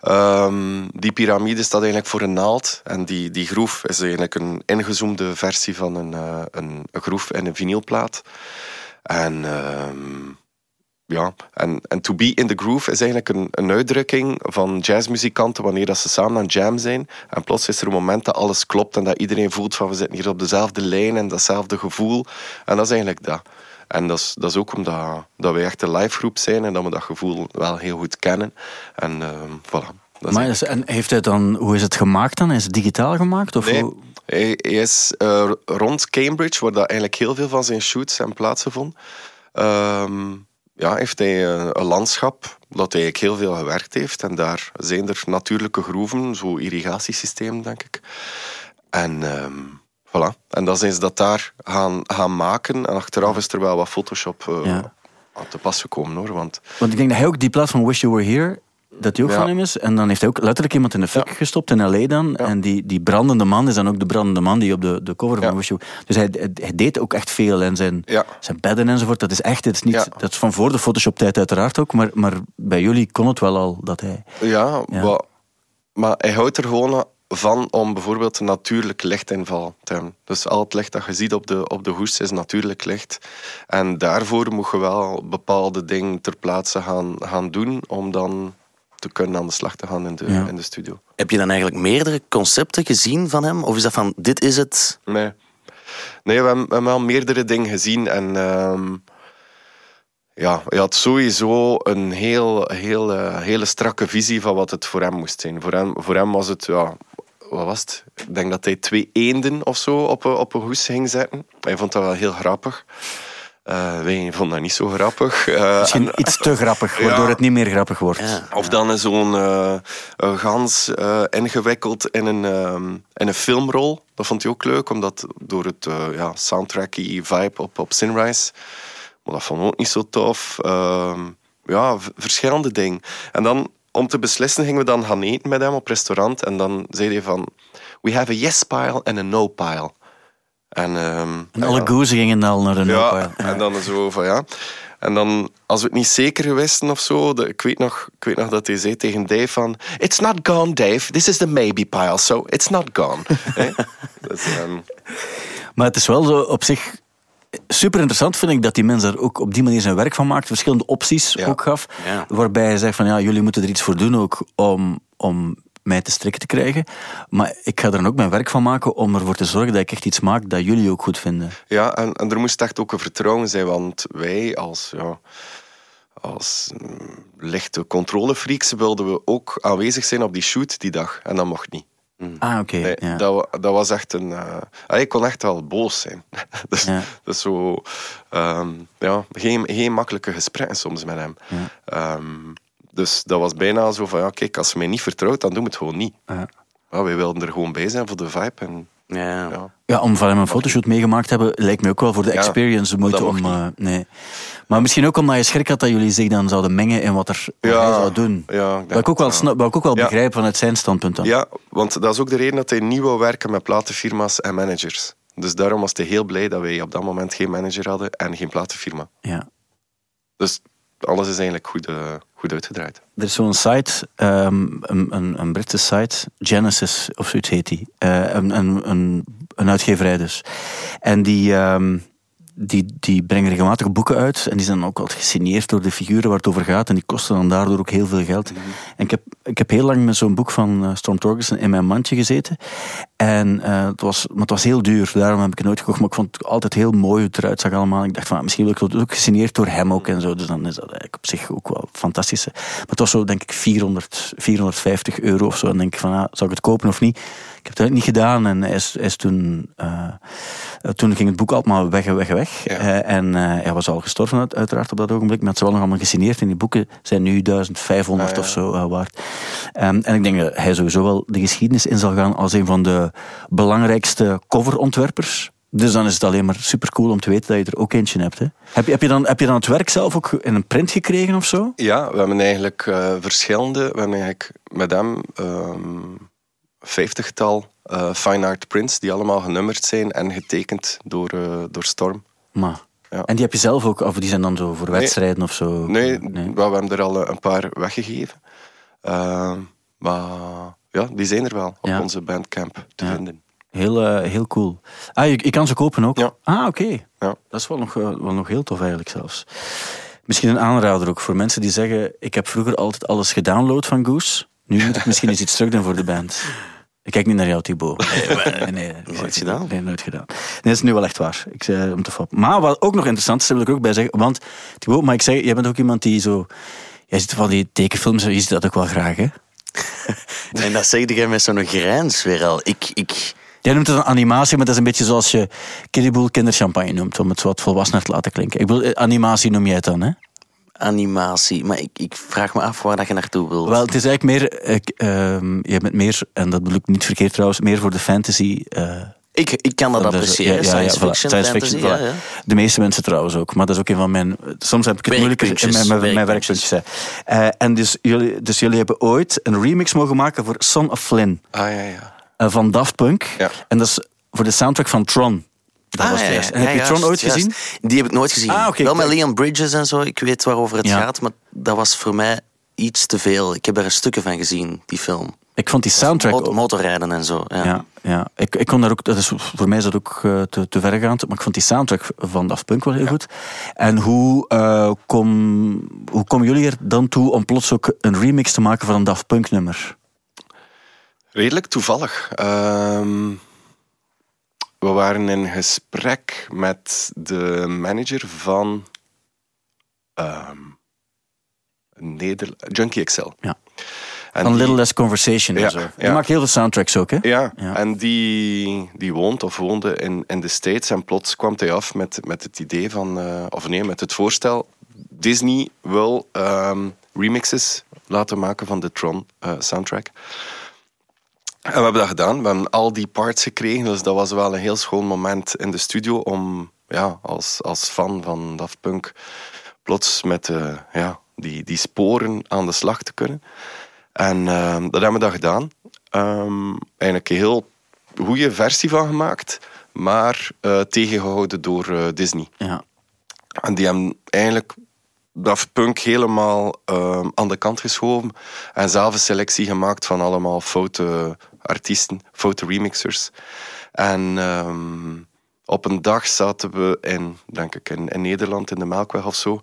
Ehm, die piramide staat eigenlijk voor een naald. En die, die groef is eigenlijk een ingezoomde versie van een, eh, een, groef in een vinylplaat. En... ehm, ja, en, en to be in the groove is eigenlijk een, een uitdrukking van jazzmuzikanten wanneer dat ze samen aan jam zijn. En plots is er een moment dat alles klopt en dat iedereen voelt van we zitten hier op dezelfde lijn en datzelfde gevoel. En dat is eigenlijk dat. En dat is, dat is ook omdat dat wij echt een live groep zijn en dat we dat gevoel wel heel goed kennen. En ehm voilà. Dat is Maar dus- en heeft hij dan, hoe is het gemaakt dan? Is het digitaal gemaakt? Of Nee, hij, hij is eh, rond Cambridge, waar dat eigenlijk heel veel van zijn shoots en plaatsvonden. Ehm ja, heeft hij een, een landschap dat hij eigenlijk heel veel gewerkt heeft. En daar zijn er natuurlijke groeven, zo irrigatiesysteem, denk ik. En ehm, voilà. En dan zijn ze dat daar gaan, gaan maken. En achteraf is er wel wat Photoshop eh, Ja. aan te pas gekomen, hoor. Want Want ik denk dat hij ook die plaat van Wish You Were Here, dat die ook Ja. van hem is. En dan heeft hij ook letterlijk iemand in de fik Ja. gestopt in L.A. dan. En die, die brandende man is dan ook de brandende man die op de, de cover van. Wish You Dus hij, hij, deed ook echt veel. En zijn, zijn bedden enzovoort, dat is echt, het is niet, dat is van voor de Photoshop-tijd uiteraard ook. Maar, maar bij jullie kon het wel al dat hij... Ja, wa- maar hij houdt er gewoon van om bijvoorbeeld een natuurlijk lichtinval te hebben. Dus al het licht dat je ziet op de, op de hoes is natuurlijk licht. En daarvoor moet je wel bepaalde dingen ter plaatse gaan, gaan doen om dan te kunnen aan de slag te gaan in de, Ja. in de studio. Heb je dan eigenlijk meerdere concepten gezien van hem? Of is dat van, dit is het? Nee. Nee, we hebben, we hebben wel meerdere dingen gezien. En ehm, ja, hij had sowieso een heel, heel, eh, hele strakke visie van wat het voor hem moest zijn. Voor hem, voor hem was het, ja, wat was het? Ik denk dat hij twee eenden of zo op, een- op een hoes ging zetten. Hij vond dat wel heel grappig. Eh, wij vonden dat niet zo grappig. Eh, Misschien en- iets te grappig, <laughs> waardoor Ja. het niet meer grappig wordt. Ja. of dan is zo'n eh, een gans eh, ingewikkeld in een, ehm, in een filmrol. Dat vond hij ook leuk, omdat door het eh, ja, soundtracky vibe op, op Sunrise. Maar dat vond ik ook niet zo tof. Ehm, ja, verschillende dingen. En dan, om te beslissen, gingen we dan gaan eten met hem op restaurant. En dan zei hij van... We have a yes pile and a no pile. En, ehm, En alle ja. goezen gingen al naar de Ja, no-pile. en dan zo van ja. En dan, als we het niet zeker wisten of zo, de- ik, weet nog, ik weet nog dat hij zei tegen Dave van... It's not gone, Dave. This is the maybe pile, so it's not gone. <laughs> Dus, Maar het is wel zo op zich super interessant, vind ik, dat die mens daar ook op die manier zijn werk van maakt. Verschillende opties Ja. ook gaf. Ja. Waarbij hij zegt van ja, jullie moeten er iets voor doen ook om, om mij te strikken te krijgen. Maar ik ga er dan ook mijn werk van maken om ervoor te zorgen dat ik echt iets maak dat jullie ook goed vinden. ja, en, en er moest echt ook een vertrouwen zijn, want wij als... Ja, als mm, lichte controlefreaks wilden we ook aanwezig zijn op die shoot die dag. En dat mocht niet. Ah, oké. Nee, ja. dat, dat was echt een... ah, ik kon echt wel boos zijn. <laughs> dus, Ja. dat is zo... ehm, ja, geen, geen makkelijke gesprekken soms met hem. Ja. Ehm, dus dat was bijna zo van... Ja, kijk, als je mij niet vertrouwt, dan doen we het gewoon niet. Ja. Ja, wij wilden er gewoon bij zijn voor de vibe. En, Ja. ja. Om van hem een fotoshoot meegemaakt te hebben, lijkt me ook wel voor de experience de moeite om... eh, nee. Maar misschien ook omdat je schrik had dat jullie zich dan zouden mengen in wat, er, wat Ja, hij zou doen. ja, ik wat ik ook wel, snap, wat ik ook wel Ja. begrijp vanuit zijn standpunt dan. Ja, want dat is ook de reden dat hij niet wou werken met platenfirma's en managers. Dus daarom was hij heel blij dat wij op dat moment geen manager hadden en geen platenfirma. Ja. Dus alles is eigenlijk goed, eh, goed uitgedraaid. Er is zo'n site, ehm, een, een, een Britse site, Genesis of zoiets heet die. Eh, een, een, een, een uitgeverij dus. En die, ehm, die, die brengen regelmatig boeken uit. En die zijn ook altijd gesigneerd door de figuren waar het over gaat. En die kosten dan daardoor ook heel veel geld. En ik heb, ik heb heel lang met zo'n boek van eh, Storm Torgerson in mijn mandje gezeten. En eh, het, was, maar het was heel duur. Daarom heb ik het nooit gekocht. Maar ik vond het altijd heel mooi hoe het eruit zag allemaal. Ik dacht van, ah, misschien wil ik het ook gesigneerd door hem ook en zo. Dus dan is dat eigenlijk op zich ook wel fantastisch. Maar het was zo, denk ik, 400, 450 euro of zo. En dan denk ik van, ah, zou ik het kopen of niet? Ik heb het niet gedaan. En is, is toen, eh, toen ging het boek allemaal weg, weg, weg. Ja. Eh, en eh, hij was al gestorven uit- uiteraard op dat ogenblik. Maar het is wel nog allemaal gesigneerd. En die boeken zijn nu 1500 Ah, ja. of zo waard. Ehm, en ik denk dat hij sowieso wel de geschiedenis in zal gaan als een van de belangrijkste coverontwerpers. Dus dan is het alleen maar super cool om te weten dat je er ook eentje hebt. Hè. Heb, je, heb, je dan, heb je dan het werk zelf ook in een print gekregen of zo? Ja, we hebben eigenlijk verschillende. We hebben eigenlijk met hem ehm vijftigtal eh, fine art prints die allemaal genummerd zijn en getekend door, eh, door Storm. Maar. Ja. En die heb je zelf ook, of die zijn dan zo voor wedstrijden of zo? Nee, we hebben er al eh, een paar weggegeven. Maar ja, die zijn er wel op Ja. onze bandcamp te Ja. vinden. Heel, heel cool. Ah, je, je kan ze kopen ook? Ja. Ah, oké. Ja. Dat is wel nog, wel nog heel tof eigenlijk zelfs. Misschien een aanrader ook voor mensen die zeggen... Ik heb vroeger altijd alles gedownload van Goose. Nu moet ik misschien eens iets terug doen voor de band. Ik kijk niet naar jou, Thibaut. Nee, nee, nee, Nooit gedaan. Nee, nooit gedaan. Nee, dat is nu wel echt waar. Ik zei om te foppen. Maar wat ook nog interessant is, daar wil ik ook bij zeggen. Want, Thibaut, maar ik zeg, jij bent ook iemand die zo... Jij ziet van die tekenfilms, je ziet dat ook wel graag, hè? En dat zeg jij met zo'n grijns weer al. Ik, ik, Jij noemt het een animatie, maar dat is een beetje zoals je Kiddyboel kinderchampagne noemt, om het wat volwassener te laten klinken. Ik bedoel, eh, animatie noem jij het dan, hè? Animatie. Maar ik, ik vraag me af waar dat je naartoe wilt. Wel, het is eigenlijk meer, ik, ehm, je bent meer, en dat bedoel ik niet verkeerd trouwens, meer voor de fantasy. eh, ik, ik kan dat appreciëren. ja, ja, ja, science voilà. fiction, Science fiction, ja, voilà. ja. De meeste mensen trouwens ook, maar dat is ook een van mijn. Soms heb ik het moeilijker in mijn, mijn, mijn Werkpuntjes. Eh, en dus jullie, dus jullie hebben ooit een remix mogen maken voor Son of Flynn Ah ja, ja. eh, van Daft Punk. Ja. En dat is voor de soundtrack van Tron. Dat Ah, was ja, ja, heb je Tron ooit juist. gezien? Die heb ik nooit gezien. Ah, oké, Wel met. Leon Bridges en zo. Ik weet waarover het Ja. gaat, maar dat was voor mij iets te veel. Ik heb daar stukken van gezien, die film. Ik vond die soundtrack. Mot- ook- motorrijden en zo. Ja. Ja, ja. Ik, ik kon daar ook, dat is, voor mij is dat ook eh, te, te verregaand, maar ik vond die soundtrack van Daft Punk wel heel goed. En hoe, eh kom, hoe komen jullie er dan toe om plots ook een remix te maken van een Daft Punk nummer? Redelijk toevallig. Ehm, we waren in gesprek met de manager van ehm Neder Junkie XL. Ja. En Van die- Little Less Conversation Ja, en zo. Die ja. maakt heel veel soundtracks ook, hè? Ja, Ja. en die, die woont of woonde in, in de States. En plots kwam hij af met, met het idee van, eh, of nee, met het voorstel. Disney wil ehm, remixes laten maken van de Tron eh, soundtrack. En we hebben dat gedaan. We hebben al die parts gekregen. Dus dat was wel een heel schoon moment in de studio om ja, als, als fan van Daft Punk plots met eh, ja, die, die sporen aan de slag te kunnen. En ehm, dat hebben we dat gedaan. Ehm, eigenlijk een heel goede versie van gemaakt, maar eh, tegengehouden door eh, Disney. Ja. En die hebben eigenlijk Daft Punk helemaal ehm, aan de kant geschoven en zelf een selectie gemaakt van allemaal foute artiesten, foute remixers. En ehm, op een dag zaten we in, denk ik, in, in Nederland, in de Melkweg of zo.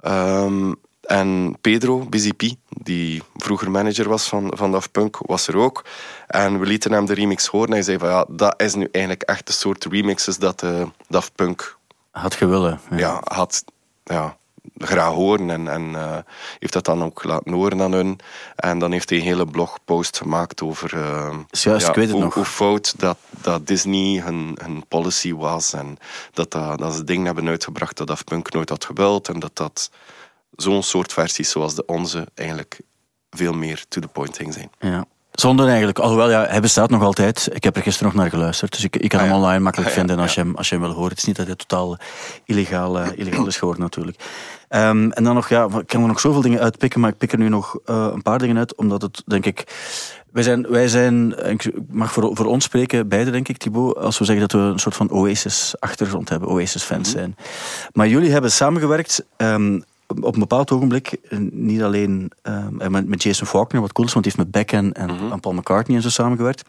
Ehm, en Pedro, Busy P, die vroeger manager was van, van Daft Punk, was er ook. En we lieten hem de remix horen en hij zei van ja, dat is nu eigenlijk echt de soort remixes dat eh, Daft Punk Had je willen. ja, had, ja, graag horen. En, en eh, heeft dat dan ook laten horen aan hun. En dan heeft hij een hele blogpost gemaakt over uh, juist, ik weet het hoe, nog. hoe fout dat, dat Disney hun, hun policy was. En dat, dat, dat ze dingen hebben uitgebracht dat Daft Punk nooit had gewild. En dat dat zo'n soort versies zoals de onze eigenlijk veel meer to the point ging zijn. Ja. Zonder eigenlijk, alhoewel ja, hij bestaat nog altijd. Ik heb er gisteren nog naar geluisterd, dus ik, ik kan Ah, hem ja. online makkelijk Ah, vinden als, ja. je hem, als je hem wil horen. Het is niet dat hij totaal illegaal, eh, illegaal is geworden natuurlijk. Ehm, en dan nog, ja, ik kan er nog zoveel dingen uitpikken, maar ik pik er nu nog eh, een paar dingen uit, omdat het, denk ik... Wij zijn, wij zijn ik mag voor, voor ons spreken, beide denk ik, Thibaut, als we zeggen dat we een soort van Oasis-achtergrond hebben, Oasis-fans Mhm. zijn. Maar jullie hebben samengewerkt ehm, op een bepaald ogenblik, eh, niet alleen ehm, met, met Jason Faulkner, wat cool is, want hij heeft met Beck en, en, Mhm. en Paul McCartney en zo samengewerkt.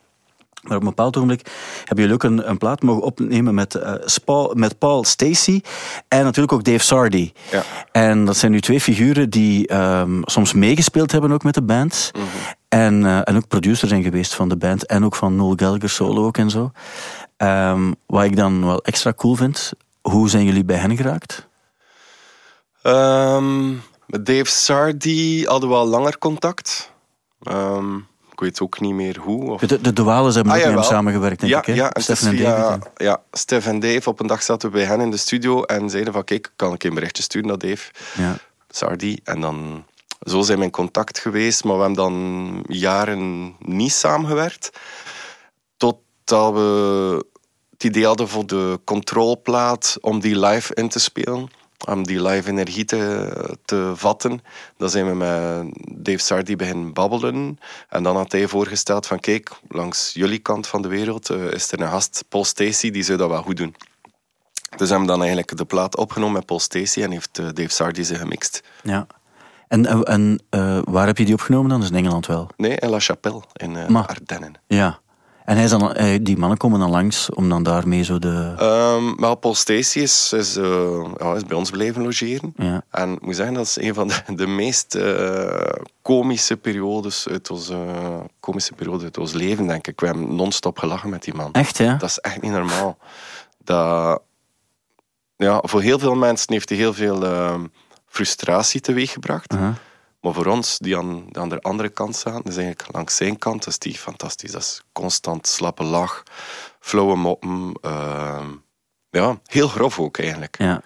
Maar op een bepaald ogenblik hebben jullie ook een, een plaat mogen opnemen met, Spa- met Paul Stacey en natuurlijk ook Dave Sardi. Ja. En dat zijn nu twee figuren die ehm, soms meegespeeld hebben ook met de band. Mhm. En, eh, en ook producer zijn geweest van de band. En ook van Noel Gallagher solo ook en zo. Ehm, wat ik dan wel extra cool vind. Hoe zijn jullie bij hen geraakt? Ehm, met Dave Sardi hadden we al langer contact. Ehm, ik weet ook niet meer hoe. Of... De, de, Wales hebben Ah, ook met hem samengewerkt, denk ja, ik. Hè? ja, is Stefan en via- David. hè? Ja, Stef en Dave. Op een dag zaten we bij hen in de studio en zeiden van kijk, kan ik een berichtje sturen naar Dave Ja. Sardi. En dan, zo zijn we in contact geweest, maar we hebben dan jaren niet samengewerkt. Totdat we het idee hadden voor de controlplaat om die live in te spelen. Om die live energie te, te vatten. Dan zijn we met Dave Sardi beginnen babbelen. En dan had hij voorgesteld van kijk, langs jullie kant van de wereld eh, is er een gast, Paul Stacey, die zou dat wel goed doen. Dus hebben we dan eigenlijk de plaat opgenomen met Paul Stacey en heeft eh, Dave Sardi ze gemixt. Ja. En, en, eh, waar heb je die opgenomen dan? Is in Engeland wel. Nee, in La Chapelle, in Ardennen. Ja. En hij is dan, eh, die mannen komen dan langs om dan daarmee zo de... Ehm, wel, Paul Stacey is, is, eh, ja, is bij ons blijven logeren. Ja. En ik moet zeggen, dat is een van de, de meest eh, komische periodes uit ons, komische periode uit ons leven, denk ik. We hebben non-stop gelachen met die man. Echt, ja? Dat is echt niet normaal. Dat, ja, voor heel veel mensen heeft hij heel veel eh, frustratie teweeggebracht. Uh-huh. Maar voor ons, die aan, die aan de andere kant staan, dus eigenlijk langs zijn kant, is die fantastisch. Dat is constant slappe lach, flauwe moppen. ehm, ja, heel grof ook eigenlijk. Ja.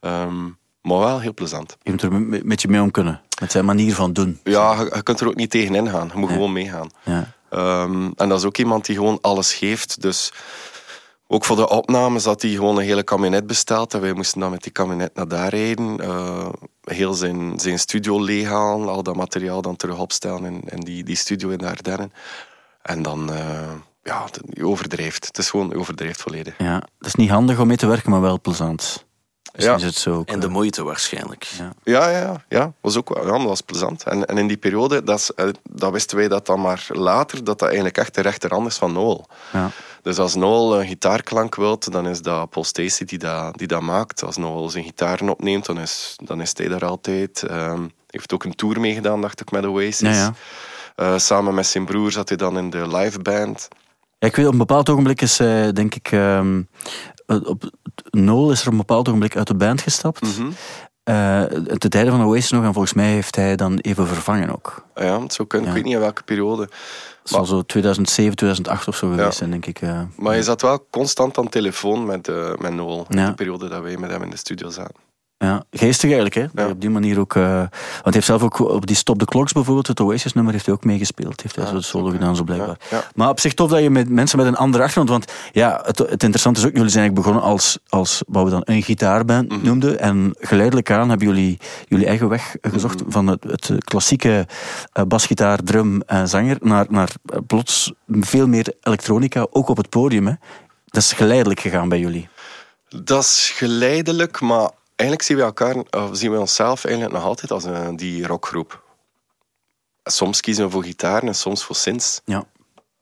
Ehm, maar wel heel plezant. Je moet er met met je mee om kunnen. Met zijn manier van doen. Ja, je, je kunt er ook niet tegen ingaan. Je moet gewoon meegaan. Ja. Ehm, en dat is ook iemand die gewoon alles geeft. Dus ook voor de opnames had hij gewoon een hele kabinet besteld. En wij moesten dan met die kabinet naar daar rijden. eh, heel zijn, zijn studio leeghalen. Al dat materiaal dan terug opstellen in, die, die studio in de Ardennen. En dan, eh, ja, je overdrijft. Het is gewoon overdrijft volledig. ja. Het is niet handig om mee te werken, maar wel plezant. Dus Ja. is het zo ook, En de moeite waarschijnlijk. Ja. Ja, ja, ja. Was ook, wel- ja, dat was plezant. En, en in die periode, dat, eh, dat wisten wij dat dan maar later, dat dat eigenlijk echt de rechterhand is van Noel. Ja. Dus als Noel een gitaarklank wilt, dan is dat Paul Stacey die dat, die dat maakt. Als Noel zijn gitaren opneemt, dan is, dan is hij daar altijd. Ehm, Hij heeft ook een tour meegedaan, dacht ik, met Oasis. Ja, ja. Eh, samen met zijn broer zat hij dan in de live band. Ja, ik weet, op een bepaald ogenblik is, eh, denk ik, ehm, eh, op, Noel is er op een bepaald ogenblik uit de band gestapt. Mhm. Eh, ten tijde van Oasis nog, en volgens mij heeft hij dan even vervangen ook. Ja, het zou kunnen. Ja. Ik weet niet in welke periode. Het zal zo 2007, 2008 of zo geweest Ja. zijn, denk ik. eh. Maar je zat wel constant aan telefoon met, eh, met Noel. In de periode dat wij met hem in de studio zaten. Ja, geestig eigenlijk, hè? Dat Op die manier ook. eh, want hij heeft zelf ook op die Stop the Clocks bijvoorbeeld, het Oasis-nummer, heeft hij ook meegespeeld. Heeft hij Ja, zo de solo gedaan, zo blijkbaar. Ja. Maar op zich tof dat je met mensen met een andere achtergrond. Want ja, het, het interessante is ook, jullie zijn eigenlijk begonnen als, als wat we dan een gitaarband Mhm. noemden. En geleidelijk aan hebben jullie jullie eigen weg gezocht Mhm. van het, het klassieke eh, basgitaar, drum en zanger naar, naar eh, plots veel meer elektronica, ook op het podium. Hè. Dat is geleidelijk gegaan bij jullie. Dat is geleidelijk, maar eigenlijk zien we elkaar, of zien we onszelf eigenlijk nog altijd als een, die rockgroep. Soms kiezen we voor gitaar en soms voor synths. Ja.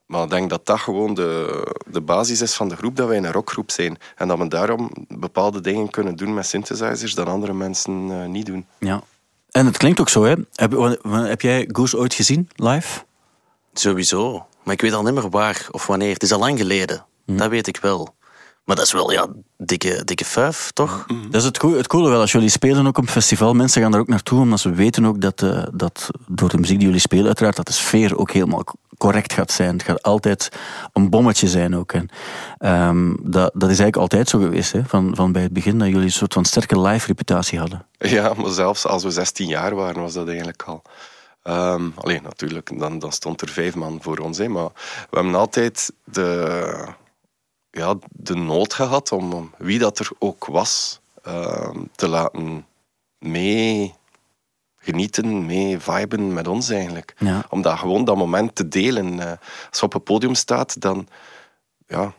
Maar ik denk dat dat gewoon de, de basis is van de groep, dat wij een rockgroep zijn. En dat we daarom bepaalde dingen kunnen doen met synthesizers dat andere mensen eh, niet doen. ja. En het klinkt ook zo, hè? Heb, heb jij Goose ooit gezien, live? Sowieso. Maar ik weet al niet meer waar of wanneer. Het is al lang geleden. Dat weet ik wel. Maar dat is wel, ja, dikke, dikke fuif, toch? Dat is het, coole, het coole wel. Als jullie spelen ook op een festival, mensen gaan er ook naartoe, omdat ze weten ook dat, eh, dat door de muziek die jullie spelen, uiteraard, dat de sfeer ook helemaal correct gaat zijn. Het gaat altijd een bommetje zijn ook. En, ehm, dat, dat is eigenlijk altijd zo geweest, hè, van, van bij het begin, dat jullie een soort van sterke live reputatie hadden. Ja, maar zelfs als we 16 jaar waren, was dat eigenlijk al. Ehm, alleen natuurlijk, dan, dan stond er vijf man voor ons. Hè, maar we hebben altijd de, ja, de nood gehad om, om wie dat er ook was ehm, te laten mee genieten, mee viben met ons eigenlijk. Ja. Om dat gewoon dat moment te delen. Eh, als je op een podium staat, dan, ja,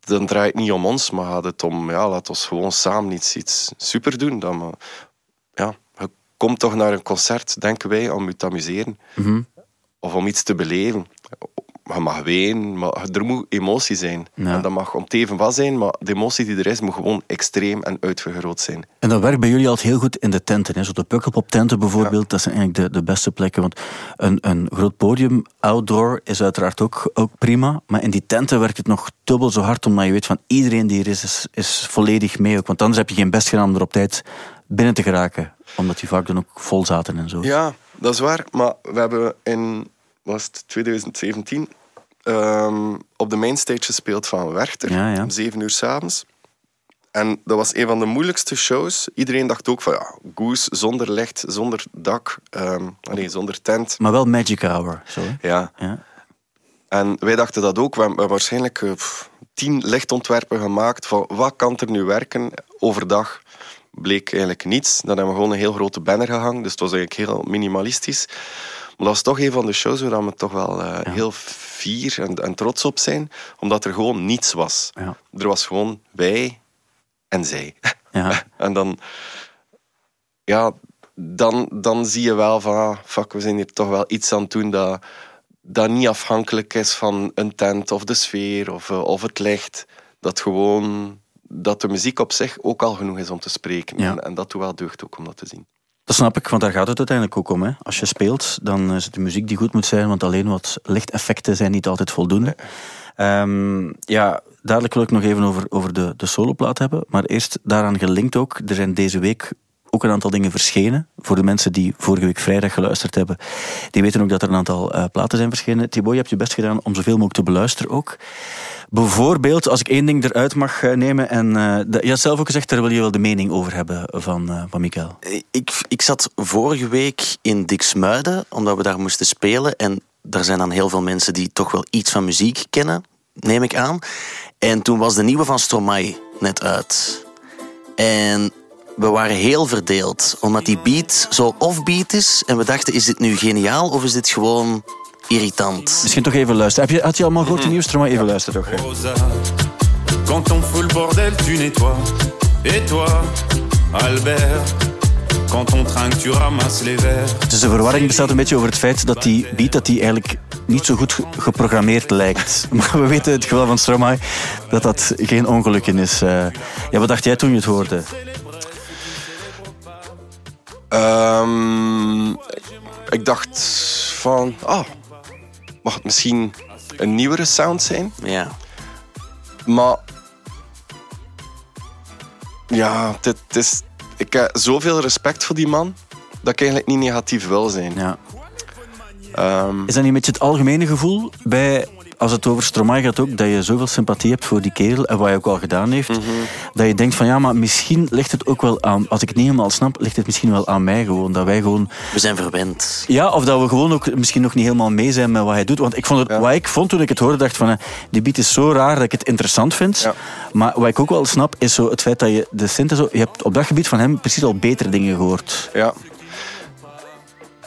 dan draait het niet om ons, maar gaat het om, ja, laat ons gewoon samen iets, iets super doen. Dan, maar, ja, je komt toch naar een concert, denken wij, om je te amuseren. Mhm. Of om iets te beleven. Je mag ween, maar er moet emotie zijn. Ja. En dat mag om het even wat zijn, maar de emotie die er is, moet gewoon extreem en uitvergroot zijn. En dat werkt bij jullie altijd heel goed in de tenten. Hè? Zo de Pukkelpop tenten bijvoorbeeld, dat zijn eigenlijk de, de beste plekken. Want een, een groot podium, outdoor, is uiteraard ook, ook prima. Maar in die tenten werkt het nog dubbel zo hard, omdat je weet van iedereen die er is, is, is volledig mee. Ook. Want anders heb je geen best gedaan om er op tijd binnen te geraken. Omdat die vaak dan ook vol zaten en zo. Ja, dat is waar. Maar we hebben in was het 2017 ehm, op de mainstage gespeeld van Werchter. Ja, ja. Om zeven uur s'avonds. En dat was een van de moeilijkste shows. Iedereen dacht ook van ja, Goose zonder licht, zonder dak, ehm nee, zonder tent. Maar wel Magic Hour. Zo? Ja. ja. En wij dachten dat ook. We hebben waarschijnlijk eh, tien lichtontwerpen gemaakt van wat kan er nu werken overdag. Bleek eigenlijk niets. Dan hebben we gewoon een heel grote banner gehangen. Dus het was eigenlijk heel minimalistisch. Maar dat was toch een van de shows waar we toch wel eh, heel fier en, en trots op zijn. Omdat er gewoon niets was. Ja. Er was gewoon wij en zij. Ja. <laughs> En dan, ja, dan, dan zie je wel van, ah, fuck, we zijn hier toch wel iets aan het doen dat, dat niet afhankelijk is van een tent of de sfeer of, eh, of het licht. Dat gewoon, dat de muziek op zich ook al genoeg is om te spreken. En dat doet wel deugd ook om dat te zien. Dat snap ik, want daar gaat het uiteindelijk ook om. Hè. Als je speelt, dan is het de muziek die goed moet zijn, want alleen wat lichteffecten zijn niet altijd voldoende. Ehm, ja, dadelijk wil ik nog even over, over de, de soloplaat hebben. Maar eerst daaraan gelinkt ook. Er zijn deze week een aantal dingen verschenen. Voor de mensen die vorige week vrijdag geluisterd hebben. Die weten ook dat er een aantal eh, platen zijn verschenen. Thibaut, je hebt je best gedaan om zoveel mogelijk te beluisteren ook. Bijvoorbeeld, als ik één ding eruit mag eh, nemen. En eh, dat- je had zelf ook gezegd, daar wil je wel de mening over hebben van, van Mikael. Ik, ik zat vorige week in Diksmuiden, omdat we daar moesten spelen. En daar zijn dan heel veel mensen die toch wel iets van muziek kennen, neem ik aan. En toen was de nieuwe van Stromae net uit. En we waren heel verdeeld, omdat die beat zo offbeat is. En we dachten, is dit nu geniaal of is dit gewoon irritant? Misschien toch even luisteren. Heb je, had je allemaal grote nieuws? Maar even luisteren toch. quand on fout le bordel, tu nettoies. Et toi, Albert, quand on trinque, tu ramasses les verres. Dus de verwarring bestaat een beetje over het feit dat die beat dat die eigenlijk niet zo goed ge- geprogrammeerd lijkt. <laughs> Maar we weten het geval van Stromae dat dat geen ongeluk in is. Eh, ja, wat dacht jij toen je het hoorde? Ehm, ik dacht van, ah, mag het misschien een nieuwere sound zijn? Ja. Maar ja, dit is, ik heb zoveel respect voor die man dat ik eigenlijk niet negatief wil zijn. Ja. Ehm, Is dat niet een beetje het algemene gevoel bij, als het over Stromae gaat ook, dat je zoveel sympathie hebt voor die kerel en wat hij ook al gedaan heeft, dat je denkt van ja, maar misschien ligt het ook wel aan, als ik het niet helemaal snap, ligt het misschien wel aan mij gewoon, dat wij gewoon We zijn verwend. Ja, of dat we gewoon ook misschien nog niet helemaal mee zijn met wat hij doet. Want ik vond het, Ja. wat ik vond toen ik het hoorde, dacht van, eh, die beat is zo raar dat ik het interessant vind. Ja. Maar wat ik ook wel snap, is zo het feit dat je de synth en zo, je hebt op dat gebied van hem precies al betere dingen gehoord. ja.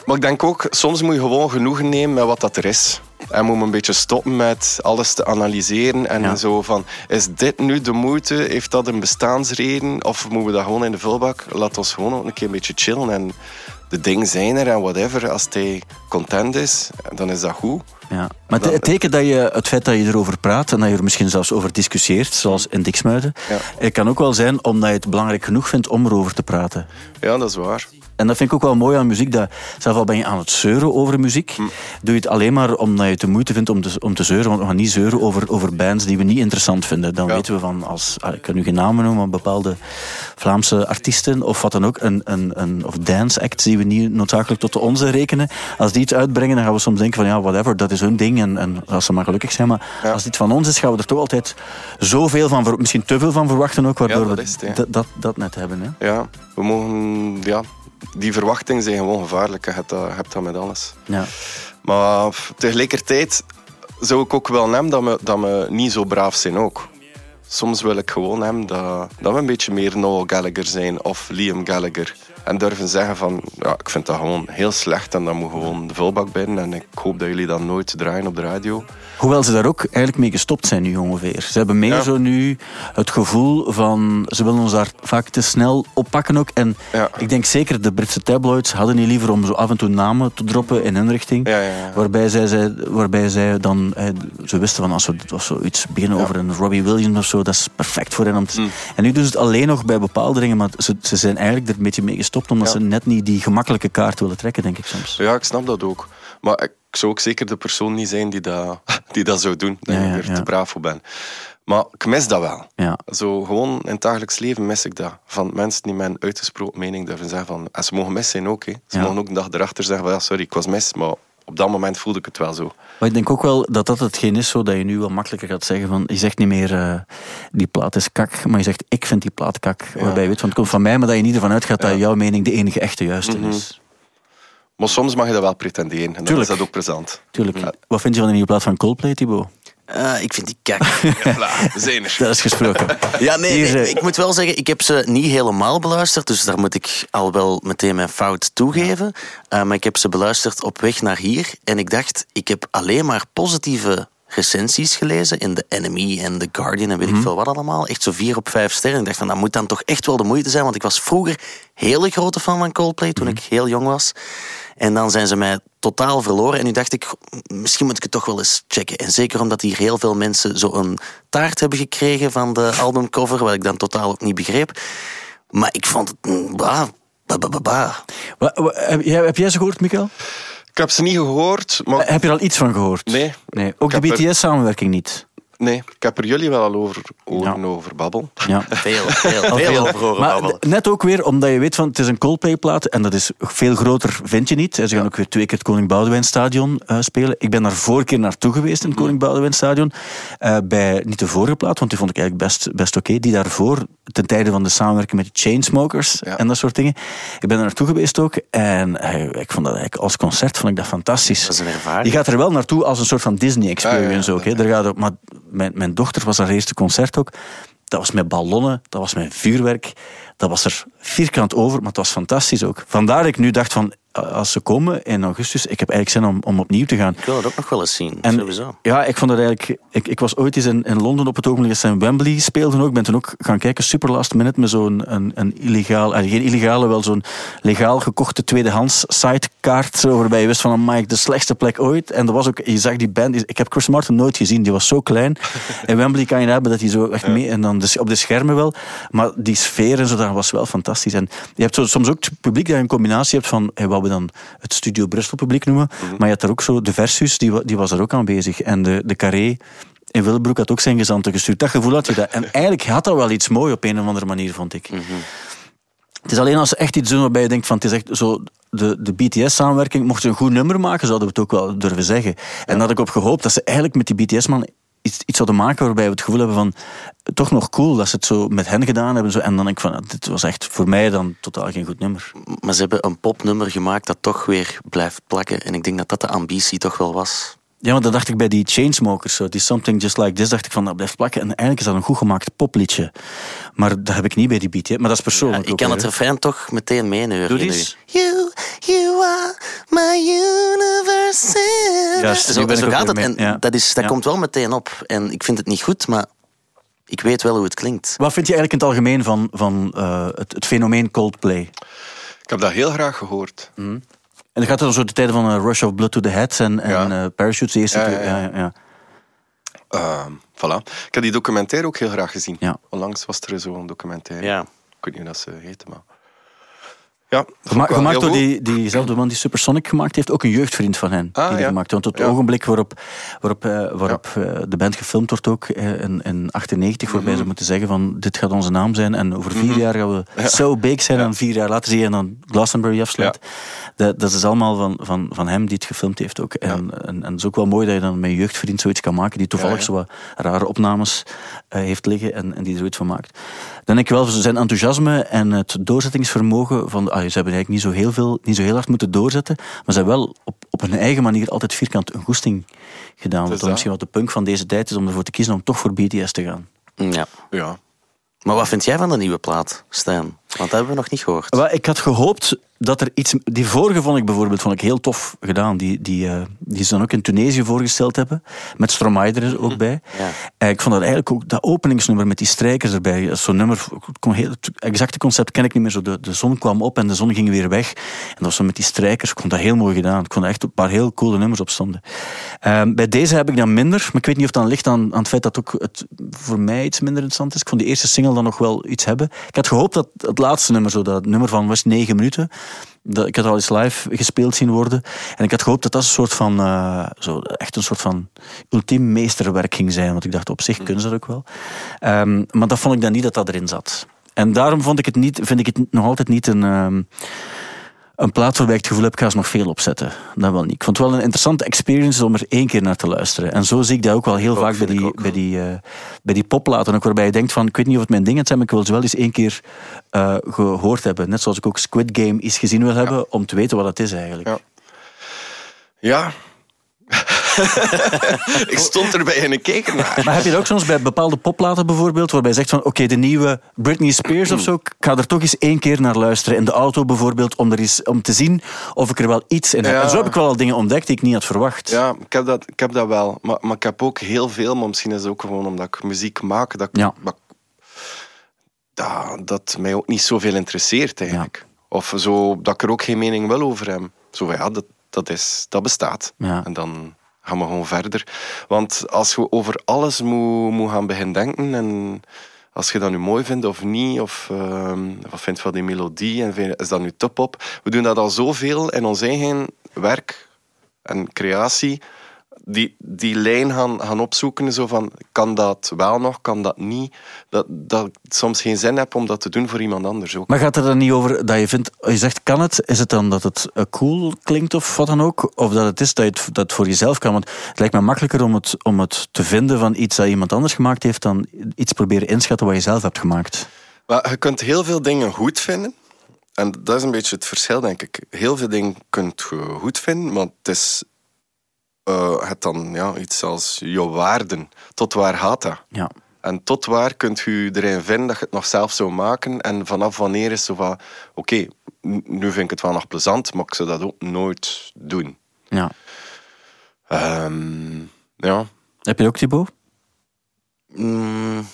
Maar ik denk ook, soms moet je gewoon genoegen nemen met wat dat er is. En moet je een beetje stoppen met alles te analyseren. En Ja. zo van, is dit nu de moeite? Heeft dat een bestaansreden? Of moeten we dat gewoon in de vulbak? Laat ons gewoon ook een keer een beetje chillen. En de dingen zijn er en whatever. Als hij content is, dan is dat goed. Ja. Maar het- het teken dat je, het feit dat je erover praat en dat je er misschien zelfs over discussieert, zoals in Diksmuiden, Ja. het kan ook wel zijn omdat je het belangrijk genoeg vindt om erover te praten. Ja, dat is waar. En dat vind ik ook wel mooi aan muziek. Dat, zelfs al ben je aan het zeuren over muziek, Mm. doe je het alleen maar omdat je het de moeite vindt om te, om te zeuren. Want we gaan niet zeuren over, over bands die we niet interessant vinden. Dan Ja. weten we van, als, ah, ik kan nu geen namen noemen, maar bepaalde Vlaamse artiesten of wat dan ook, een, een, een, of dance acts die we niet noodzakelijk tot de onze rekenen. Als die iets uitbrengen, dan gaan we soms denken van ja, whatever, dat is hun ding en, en als ze maar gelukkig zijn. Maar Ja. als dit van ons is, gaan we er toch altijd zoveel van, misschien te veel van verwachten ook, waardoor Ja, dat we het, dat, dat, dat net hebben. Hè? Ja, we mogen... Ja, die verwachtingen zijn gewoon gevaarlijk. Je hebt dat, je hebt dat met alles. Ja. Maar tegelijkertijd zou ik ook wel hebben dat we, dat we niet zo braaf zijn ook. Soms wil ik gewoon hebben dat, dat we een beetje meer Noel Gallagher zijn of Liam Gallagher. En durven zeggen van, ja, ik vind dat gewoon heel slecht en dat moet gewoon de vulbak binnen. En ik hoop dat jullie dat nooit draaien op de radio. Hoewel ze daar ook eigenlijk mee gestopt zijn nu ongeveer. Ze hebben meer Ja. zo nu het gevoel van... Ze willen ons daar vaak te snel oppakken ook. En Ja. ik denk zeker de Britse tabloids hadden niet liever om zo af en toe namen te droppen in hun richting. Ja. Waarbij, zij, waarbij zij dan... Ze wisten van als we als we iets beginnen over een Robbie Williams of zo, dat is perfect voor hen. Om te, Mm. En nu doen ze het alleen nog bij bepaalde dingen, maar ze, ze zijn eigenlijk er een beetje mee gestopt omdat Ja. ze net niet die gemakkelijke kaart willen trekken, denk ik soms. Ja, ik snap dat ook. Maar ik zou ook zeker de persoon niet zijn die dat, <laughs> die dat zou doen. Dat Ja, ik er ja. te braaf voor ben. Maar ik mis dat wel. Ja. Zo gewoon in het dagelijks leven mis ik dat. Van mensen die mijn uitgesproken mening durven zeggen van... En ze mogen mis zijn ook. Hè. Ze mogen ook een dag erachter zeggen van... Ja, sorry, ik was mis. Maar op dat moment voelde ik het wel zo. Maar ik denk ook wel dat dat hetgeen is, zo dat je nu wel makkelijker gaat zeggen van, je zegt niet meer eh, die plaat is kak, maar je zegt ik vind die plaat kak. Waarbij je weet van het komt van mij, maar dat je niet ervan uitgaat Ja. dat jouw mening de enige echte juiste Mhm. is. Maar soms mag je dat wel pretenderen. En dan Tuurlijk. is dat ook plezant. Tuurlijk. Wat vind je van de nieuwe plaat van Coldplay, Thibaut? Eh, ik vind die kak. Er. Dat is gesproken. <laughs> Ja, nee, Hier, nee, eh, ik moet wel zeggen, ik heb ze niet helemaal beluisterd, dus daar moet ik al wel meteen mijn fout toegeven. Eh, maar ik heb ze beluisterd op weg naar hier en ik dacht, ik heb alleen maar positieve recensies gelezen in The Enemy en The Guardian en weet ik veel wat allemaal. Echt zo vier op vijf sterren. Ik dacht van, dat moet dan toch echt wel de moeite zijn, want ik was vroeger hele grote fan van Coldplay toen ik heel jong was. En dan zijn ze mij totaal verloren. En nu dacht ik, misschien moet ik het toch wel eens checken. En zeker omdat hier heel veel mensen zo'n taart hebben gekregen van de albumcover, wat ik dan totaal ook niet begreep. Maar ik vond het... mm, Bah, bah, bah, bah, bah. Wa- wa- heb, jij, heb jij ze gehoord, Michael? Ik heb ze niet gehoord, maar... Heb je er al iets van gehoord? Nee. nee. Ook Ik de er- BTS-samenwerking niet? Nee, ik heb er jullie wel al over, horen Ja. over babbel. Ja. <laughs> Veel, veel, veel veel. over horen maar babbelen. d- net ook weer omdat je weet van het is een Coldplay-plaat en dat is veel groter, vind je niet. En Ze gaan ook weer twee keer het Koning Boudewijn Stadion eh, spelen. Ik ben daar vorige keer naartoe geweest in het Koning Boudewijn Stadion. Eh, bij niet de vorige plaat, want die vond ik eigenlijk best, best oké. Die daarvoor, ten tijde van de samenwerking met de Chainsmokers Ja. en dat soort dingen. Ik ben er naartoe geweest ook en eh, ik vond dat eigenlijk als concert vond ik dat fantastisch. Dat is een ervaring. Je gaat er wel naartoe als een soort van Disney-experience ook. Hè. Daar gaat maar mijn, mijn dochter was haar eerste concert ook. Dat was met ballonnen, dat was met vuurwerk. Dat was er vierkant over, maar het was fantastisch ook. Vandaar dat ik nu dacht van, als ze komen in augustus, ik heb eigenlijk zin om, om opnieuw te gaan. Ik wil het ook nog wel eens zien, En sowieso. Ja, ik vond het eigenlijk. Ik, ik was ooit eens in, in Londen op het ogenblik dat ze in Wembley speelden ook. Ik ben toen ook gaan kijken, super last minute, met zo'n een, een illegaal, eh, geen illegale, wel zo'n legaal gekochte tweedehands sitekaart. Waarbij je wist van, amai, de slechtste plek ooit. En er was ook, je zag die band, ik heb Chris Martin nooit gezien, die was zo klein. <laughs> In Wembley kan je hebben dat hij zo echt mee, en dan op de schermen wel. Maar die sfeer en zo, dat was wel fantastisch. En je hebt zo, soms ook het publiek dat je een combinatie hebt van, hey, wat we dan het Studio Brussel publiek noemen. Maar je had daar ook zo, de Versus, die, die was er ook aanwezig. En de, de Carré in Willebroek had ook zijn gezanten gestuurd. Dat gevoel had je dat. En eigenlijk had dat wel iets mooi op een of andere manier, vond ik. Het is alleen als ze echt iets doen waarbij je denkt van het is echt zo de, de BTS-samenwerking, mochten ze een goed nummer maken, zouden we het ook wel durven zeggen. En daar had ik op gehoopt dat ze eigenlijk met die BTS-man iets, iets zouden maken waarbij we het gevoel hebben van toch nog cool dat ze het zo met hen gedaan hebben. Zo. En dan denk ik van, ah, dit was echt voor mij dan totaal geen goed nummer. Maar ze hebben een popnummer gemaakt dat toch weer blijft plakken. En ik denk dat dat de ambitie toch wel was. Ja, want dat dacht ik bij die Chainsmokers. Zo. Die Something Just Like This dacht ik van, dat blijft plakken. En eigenlijk is dat een goed gemaakt popliedje. Maar dat heb ik niet bij die BTS. Maar dat is Ja, persoonlijk ik ook kan het refrein toch meteen meeneuren. Doe eens. You, you are my universe. Juist, zo, ben zo ik ook gaat het. En ja. dat, is, dat Ja. komt wel meteen op. En ik vind het niet goed, maar ik weet wel hoe het klinkt. Wat vind je eigenlijk in het algemeen van, van eh, het, het fenomeen Coldplay? Ik heb dat heel graag gehoord. En dan gaat het dan zo de tijden van eh, Rush of Blood to the Heads en, en eh, Parachutes. De eerste Ja, ja, ja. ja, ja. Ehm, voilà. Ik heb die documentaire ook heel graag gezien. Ja. Onlangs was er zo'n documentaire. Ja. Ik weet niet hoe dat ze heette, maar... Ja, Gema gemaakt door die, diezelfde man die Supersonic gemaakt heeft, ook een jeugdvriend van hen. Ah, die ja. gemaakt. Want het Ja. ogenblik waarop, waarop, eh, waarop eh, de band gefilmd wordt ook eh, in, in 98, Mhm. waarbij ze moeten zeggen van dit gaat onze naam zijn en over vier jaar gaan we zo big zijn en vier jaar later zie je dan Glastonbury afsluit. Dat, dat is allemaal van, van, van hem die het gefilmd heeft ook. En, en, en het is ook wel mooi dat je dan met je jeugdvriend zoiets kan maken die toevallig zo wat rare opnames heeft liggen en, en die er zoiets van maakt. Dan denk ik wel, zijn enthousiasme en het doorzettingsvermogen van... Ah, ze hebben eigenlijk niet zo heel, veel, niet zo heel hard moeten doorzetten, maar ze hebben wel op, op hun eigen manier altijd vierkant een goesting gedaan. Wat misschien wat de punk van deze tijd is om ervoor te kiezen om toch voor BTS te gaan. Ja. Ja. Maar wat vind jij van de nieuwe plaat, Stijn? Want dat hebben we nog niet gehoord. Wel, ik had gehoopt dat er iets... Die vorige vond ik bijvoorbeeld vond ik heel tof gedaan. Die, die, eh, die ze dan ook in Tunesië voorgesteld hebben. Met Stromae er ook bij. Ja. Ik vond dat eigenlijk ook dat openingsnummer met die strijkers erbij. Zo'n nummer, heel, het exacte concept ken ik niet meer. Zo de, de zon kwam op en de zon ging weer weg. En dat was zo met die strijkers. Ik vond dat heel mooi gedaan. Ik vond echt een paar heel coole nummers op stonden. Ehm, bij deze heb ik dan minder. Maar ik weet niet of dat ligt aan, aan het feit dat ook het voor mij iets minder interessant is. Ik vond die eerste single dan nog wel iets hebben. Ik had gehoopt dat het laatste nummer, zo dat nummer van was negen minuten. Dat, ik had al eens live gespeeld zien worden. En ik had gehoopt dat dat een soort van, eh, zo, echt een soort van ultiem meesterwerk ging zijn. Want ik dacht, op zich kunnen ze dat ook wel. Ehm, maar dat vond ik dan niet dat dat erin zat. En daarom vond ik het niet, vind ik het nog altijd niet een, ehm, een plaat waarbij ik het gevoel heb, ik ga ze nog veel opzetten. Dat wel niet. Ik vond het wel een interessante experience om er één keer naar te luisteren. En zo zie ik dat ook wel heel vaak bij die, bij, die, eh, bij die popplaten. Ook waarbij je denkt van, ik weet niet of het mijn dingen zijn, maar ik wil ze wel eens één keer eh, gehoord hebben. Net zoals ik ook Squid Game eens gezien wil hebben, om te weten wat het is eigenlijk. Ja. Ja. <laughs> ik stond erbij en ik keek ernaar. Maar heb je dat ook soms bij bepaalde popplaten bijvoorbeeld, waarbij je zegt van oké, de nieuwe Britney Spears of zo, ik ga er toch eens één keer naar luisteren. In de auto bijvoorbeeld, om, er eens, om te zien of ik er wel iets in heb. Ja. En zo heb ik wel al dingen ontdekt die ik niet had verwacht. Ja, ik heb dat, ik heb dat wel. Maar, maar ik heb ook heel veel, maar misschien is het ook gewoon omdat ik muziek maak, dat, ik- Ja. dat, dat, dat mij ook niet zoveel interesseert eigenlijk. Of zo, dat ik er ook geen mening wil over heb. Zo ja, dat, dat, is, dat bestaat. Ja. En dan gaan we gewoon verder. Want als je over alles moet, moet gaan beginnen denken en als je dat nu mooi vindt of niet, of ehm, wat vindt van die melodie en vind- is dat nu top op? We doen dat al zoveel in ons eigen werk en creatie. Die, die lijn gaan, gaan opzoeken, zo van, kan dat wel nog, kan dat niet? Dat, dat ik soms geen zin heb om dat te doen voor iemand anders ook. Maar gaat het er dan niet over dat je vindt, je zegt kan het, is het dan dat het eh, cool klinkt of wat dan ook? Of dat het is dat je het, dat voor jezelf kan? Want het lijkt me makkelijker om het, om het te vinden van iets dat iemand anders gemaakt heeft dan iets proberen inschatten wat je zelf hebt gemaakt. Maar je kunt heel veel dingen goed vinden. En dat is een beetje het verschil, denk ik. Heel veel dingen kunt je goed vinden, maar het is eh, het dan ja, iets als jouw waarden. Tot waar gaat dat? Ja. En tot waar kunt je erin vinden dat je het nog zelf zou maken? En vanaf wanneer is het zo van... Oké, nu vind ik het wel nog plezant, maar ik zou dat ook nooit doen. ja. Ehm, ja. Heb je ook, Thibaut? Mm,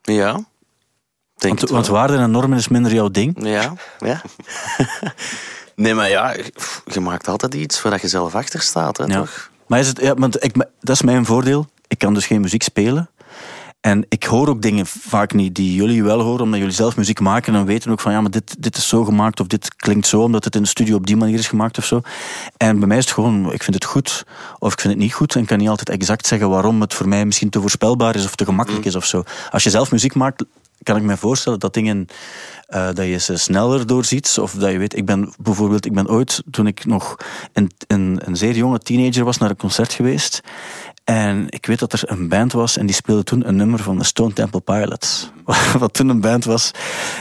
ja. Denk Want, want waarden en normen is minder jouw ding. Ja, ja. <laughs> <laughs> nee, maar ja, je maakt altijd iets waar je zelf achter staat, hè, Ja. toch? Maar is het, ja, want ik, dat is mijn voordeel. Ik kan dus geen muziek spelen. En ik hoor ook dingen vaak niet die jullie wel horen, omdat jullie zelf muziek maken en weten ook van ja, maar dit, dit is zo gemaakt of dit klinkt zo, omdat het in de studio op die manier is gemaakt of zo. En bij mij is het gewoon, ik vind het goed of ik vind het niet goed en ik kan niet altijd exact zeggen waarom het voor mij misschien te voorspelbaar is of te gemakkelijk is of zo. Als je zelf muziek maakt, kan ik me voorstellen dat dingen eh, dat je ze sneller doorziet. Of dat je weet, ik ben bijvoorbeeld, ik ben ooit, toen ik nog een, een, een zeer jonge teenager was, naar een concert geweest. En ik weet dat er een band was en die speelde toen een nummer van de Stone Temple Pilots. <laughs> Wat toen een band was,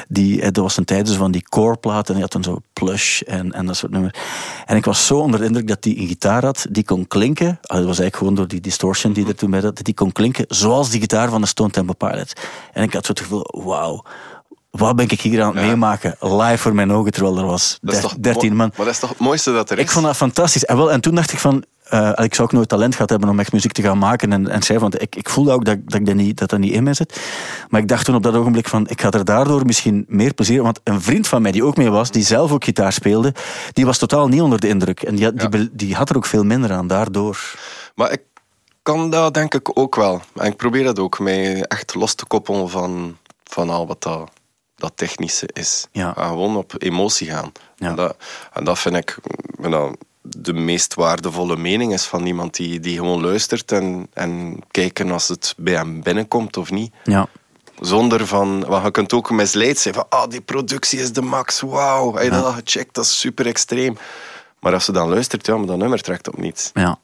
die, eh, dat was een tijd dus van die core-platen en die had dan zo plush en, en dat soort nummers. En ik was zo onder de indruk dat die een gitaar had, die kon klinken, ah, dat was eigenlijk gewoon door die distortion die er toen bij zat, die kon klinken zoals die gitaar van de Stone Temple Pilots. En ik had zo het gevoel, wauw, wat ben ik hier aan het meemaken, live voor mijn ogen, terwijl er was Dat is der- toch 13 mo- man. Maar dat is toch het mooiste dat er is? Ik vond dat fantastisch. En, wel, en toen dacht ik van, eh, ik zou ook nooit talent gehad hebben om echt muziek te gaan maken en, en schrijven, want ik, ik voelde ook dat, dat, ik dat, niet, dat dat niet in mij zit. Maar ik dacht toen op dat ogenblik van, ik ga er daardoor misschien meer plezier, want een vriend van mij die ook mee was, die zelf ook gitaar speelde, die was totaal niet onder de indruk. En die, had- die, die had er ook veel minder aan daardoor. Maar ik kan dat denk ik ook wel. En ik probeer dat ook, mij echt los te koppelen van, van al wat dat dat technische is. Ja. Gewoon op emotie gaan. Ja. En, dat, en dat vind ik dat de meest waardevolle mening is van iemand die, die gewoon luistert en, en kijken als het bij hem binnenkomt of niet. Ja. Zonder van, want je kunt ook misleid zijn van, ah, die productie is de max, wauw, heb je dat gecheckt, dat is super extreem. Maar als ze dan luistert, ja, maar dat nummer trekt op niets. Ja.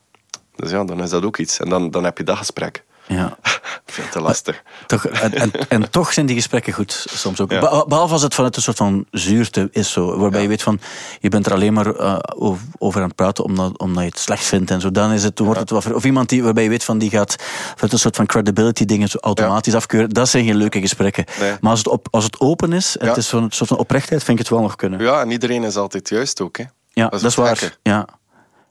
Dus ja, dan is dat ook iets. En dan, dan heb je dat gesprek. Ja. <laughs> Veel te lastig. Toch, en, en, toch zijn die gesprekken goed, soms ook. Ja. Behalve als het vanuit een soort van zuurte is, zo, waarbij Ja. je weet van, je bent er alleen maar eh, over, aan het praten omdat, omdat je het slecht vindt en zo. Dan is het, wordt het wat Of iemand die, waarbij je weet van, die gaat vanuit een soort van credibility dingen automatisch afkeuren. Dat zijn geen leuke gesprekken. Nee. Maar als het, op, als het open is, en het is van een soort van oprechtheid, vind ik het wel nog kunnen. Ja, en iedereen is altijd juist ook. Hè. Ja, dat dat is waar. Ja.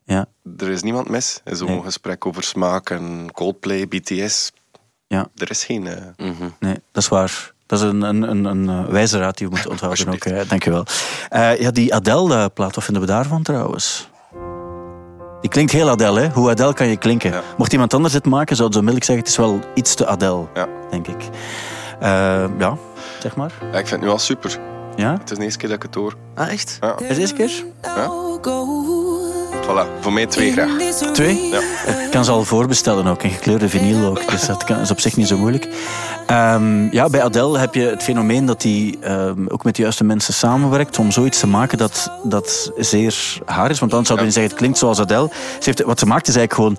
Ja. Er is niemand mis in zo'n Nee. gesprek over smaak en Coldplay, BTS. Ja. Er is geen... eh, Nee, dat is waar. Dat is een, een, een, een eh, wijze raad die we moeten onthouden ook. dankjewel. Eh ja, die Adele-plaat, wat vinden we daarvan trouwens? Die klinkt heel Adele, hè? Hoe Adele kan je klinken? Ja. Mocht iemand anders dit maken, zou het zo onmiddellijk zeggen, het is wel iets te Adele, Ja. denk ik. Eh, ja, zeg maar. ja, ik vind het nu al super. Ja? Het is de eerste keer dat ik het hoor. Ah, echt? Ja. Is deze keer? Voilà, voor mij twee graag. Twee? Ja. Ik kan ze al voorbestellen ook, in gekleurde vinyl ook. Dus dat kan, is op zich niet zo moeilijk. Ehm, ja, bij Adele heb je het fenomeen dat hij ehm, ook met de juiste mensen samenwerkt om zoiets te maken dat, dat zeer haar is. Want dan zou je Ja. zeggen, het klinkt zoals Adele. Ze heeft, wat ze maakt is eigenlijk gewoon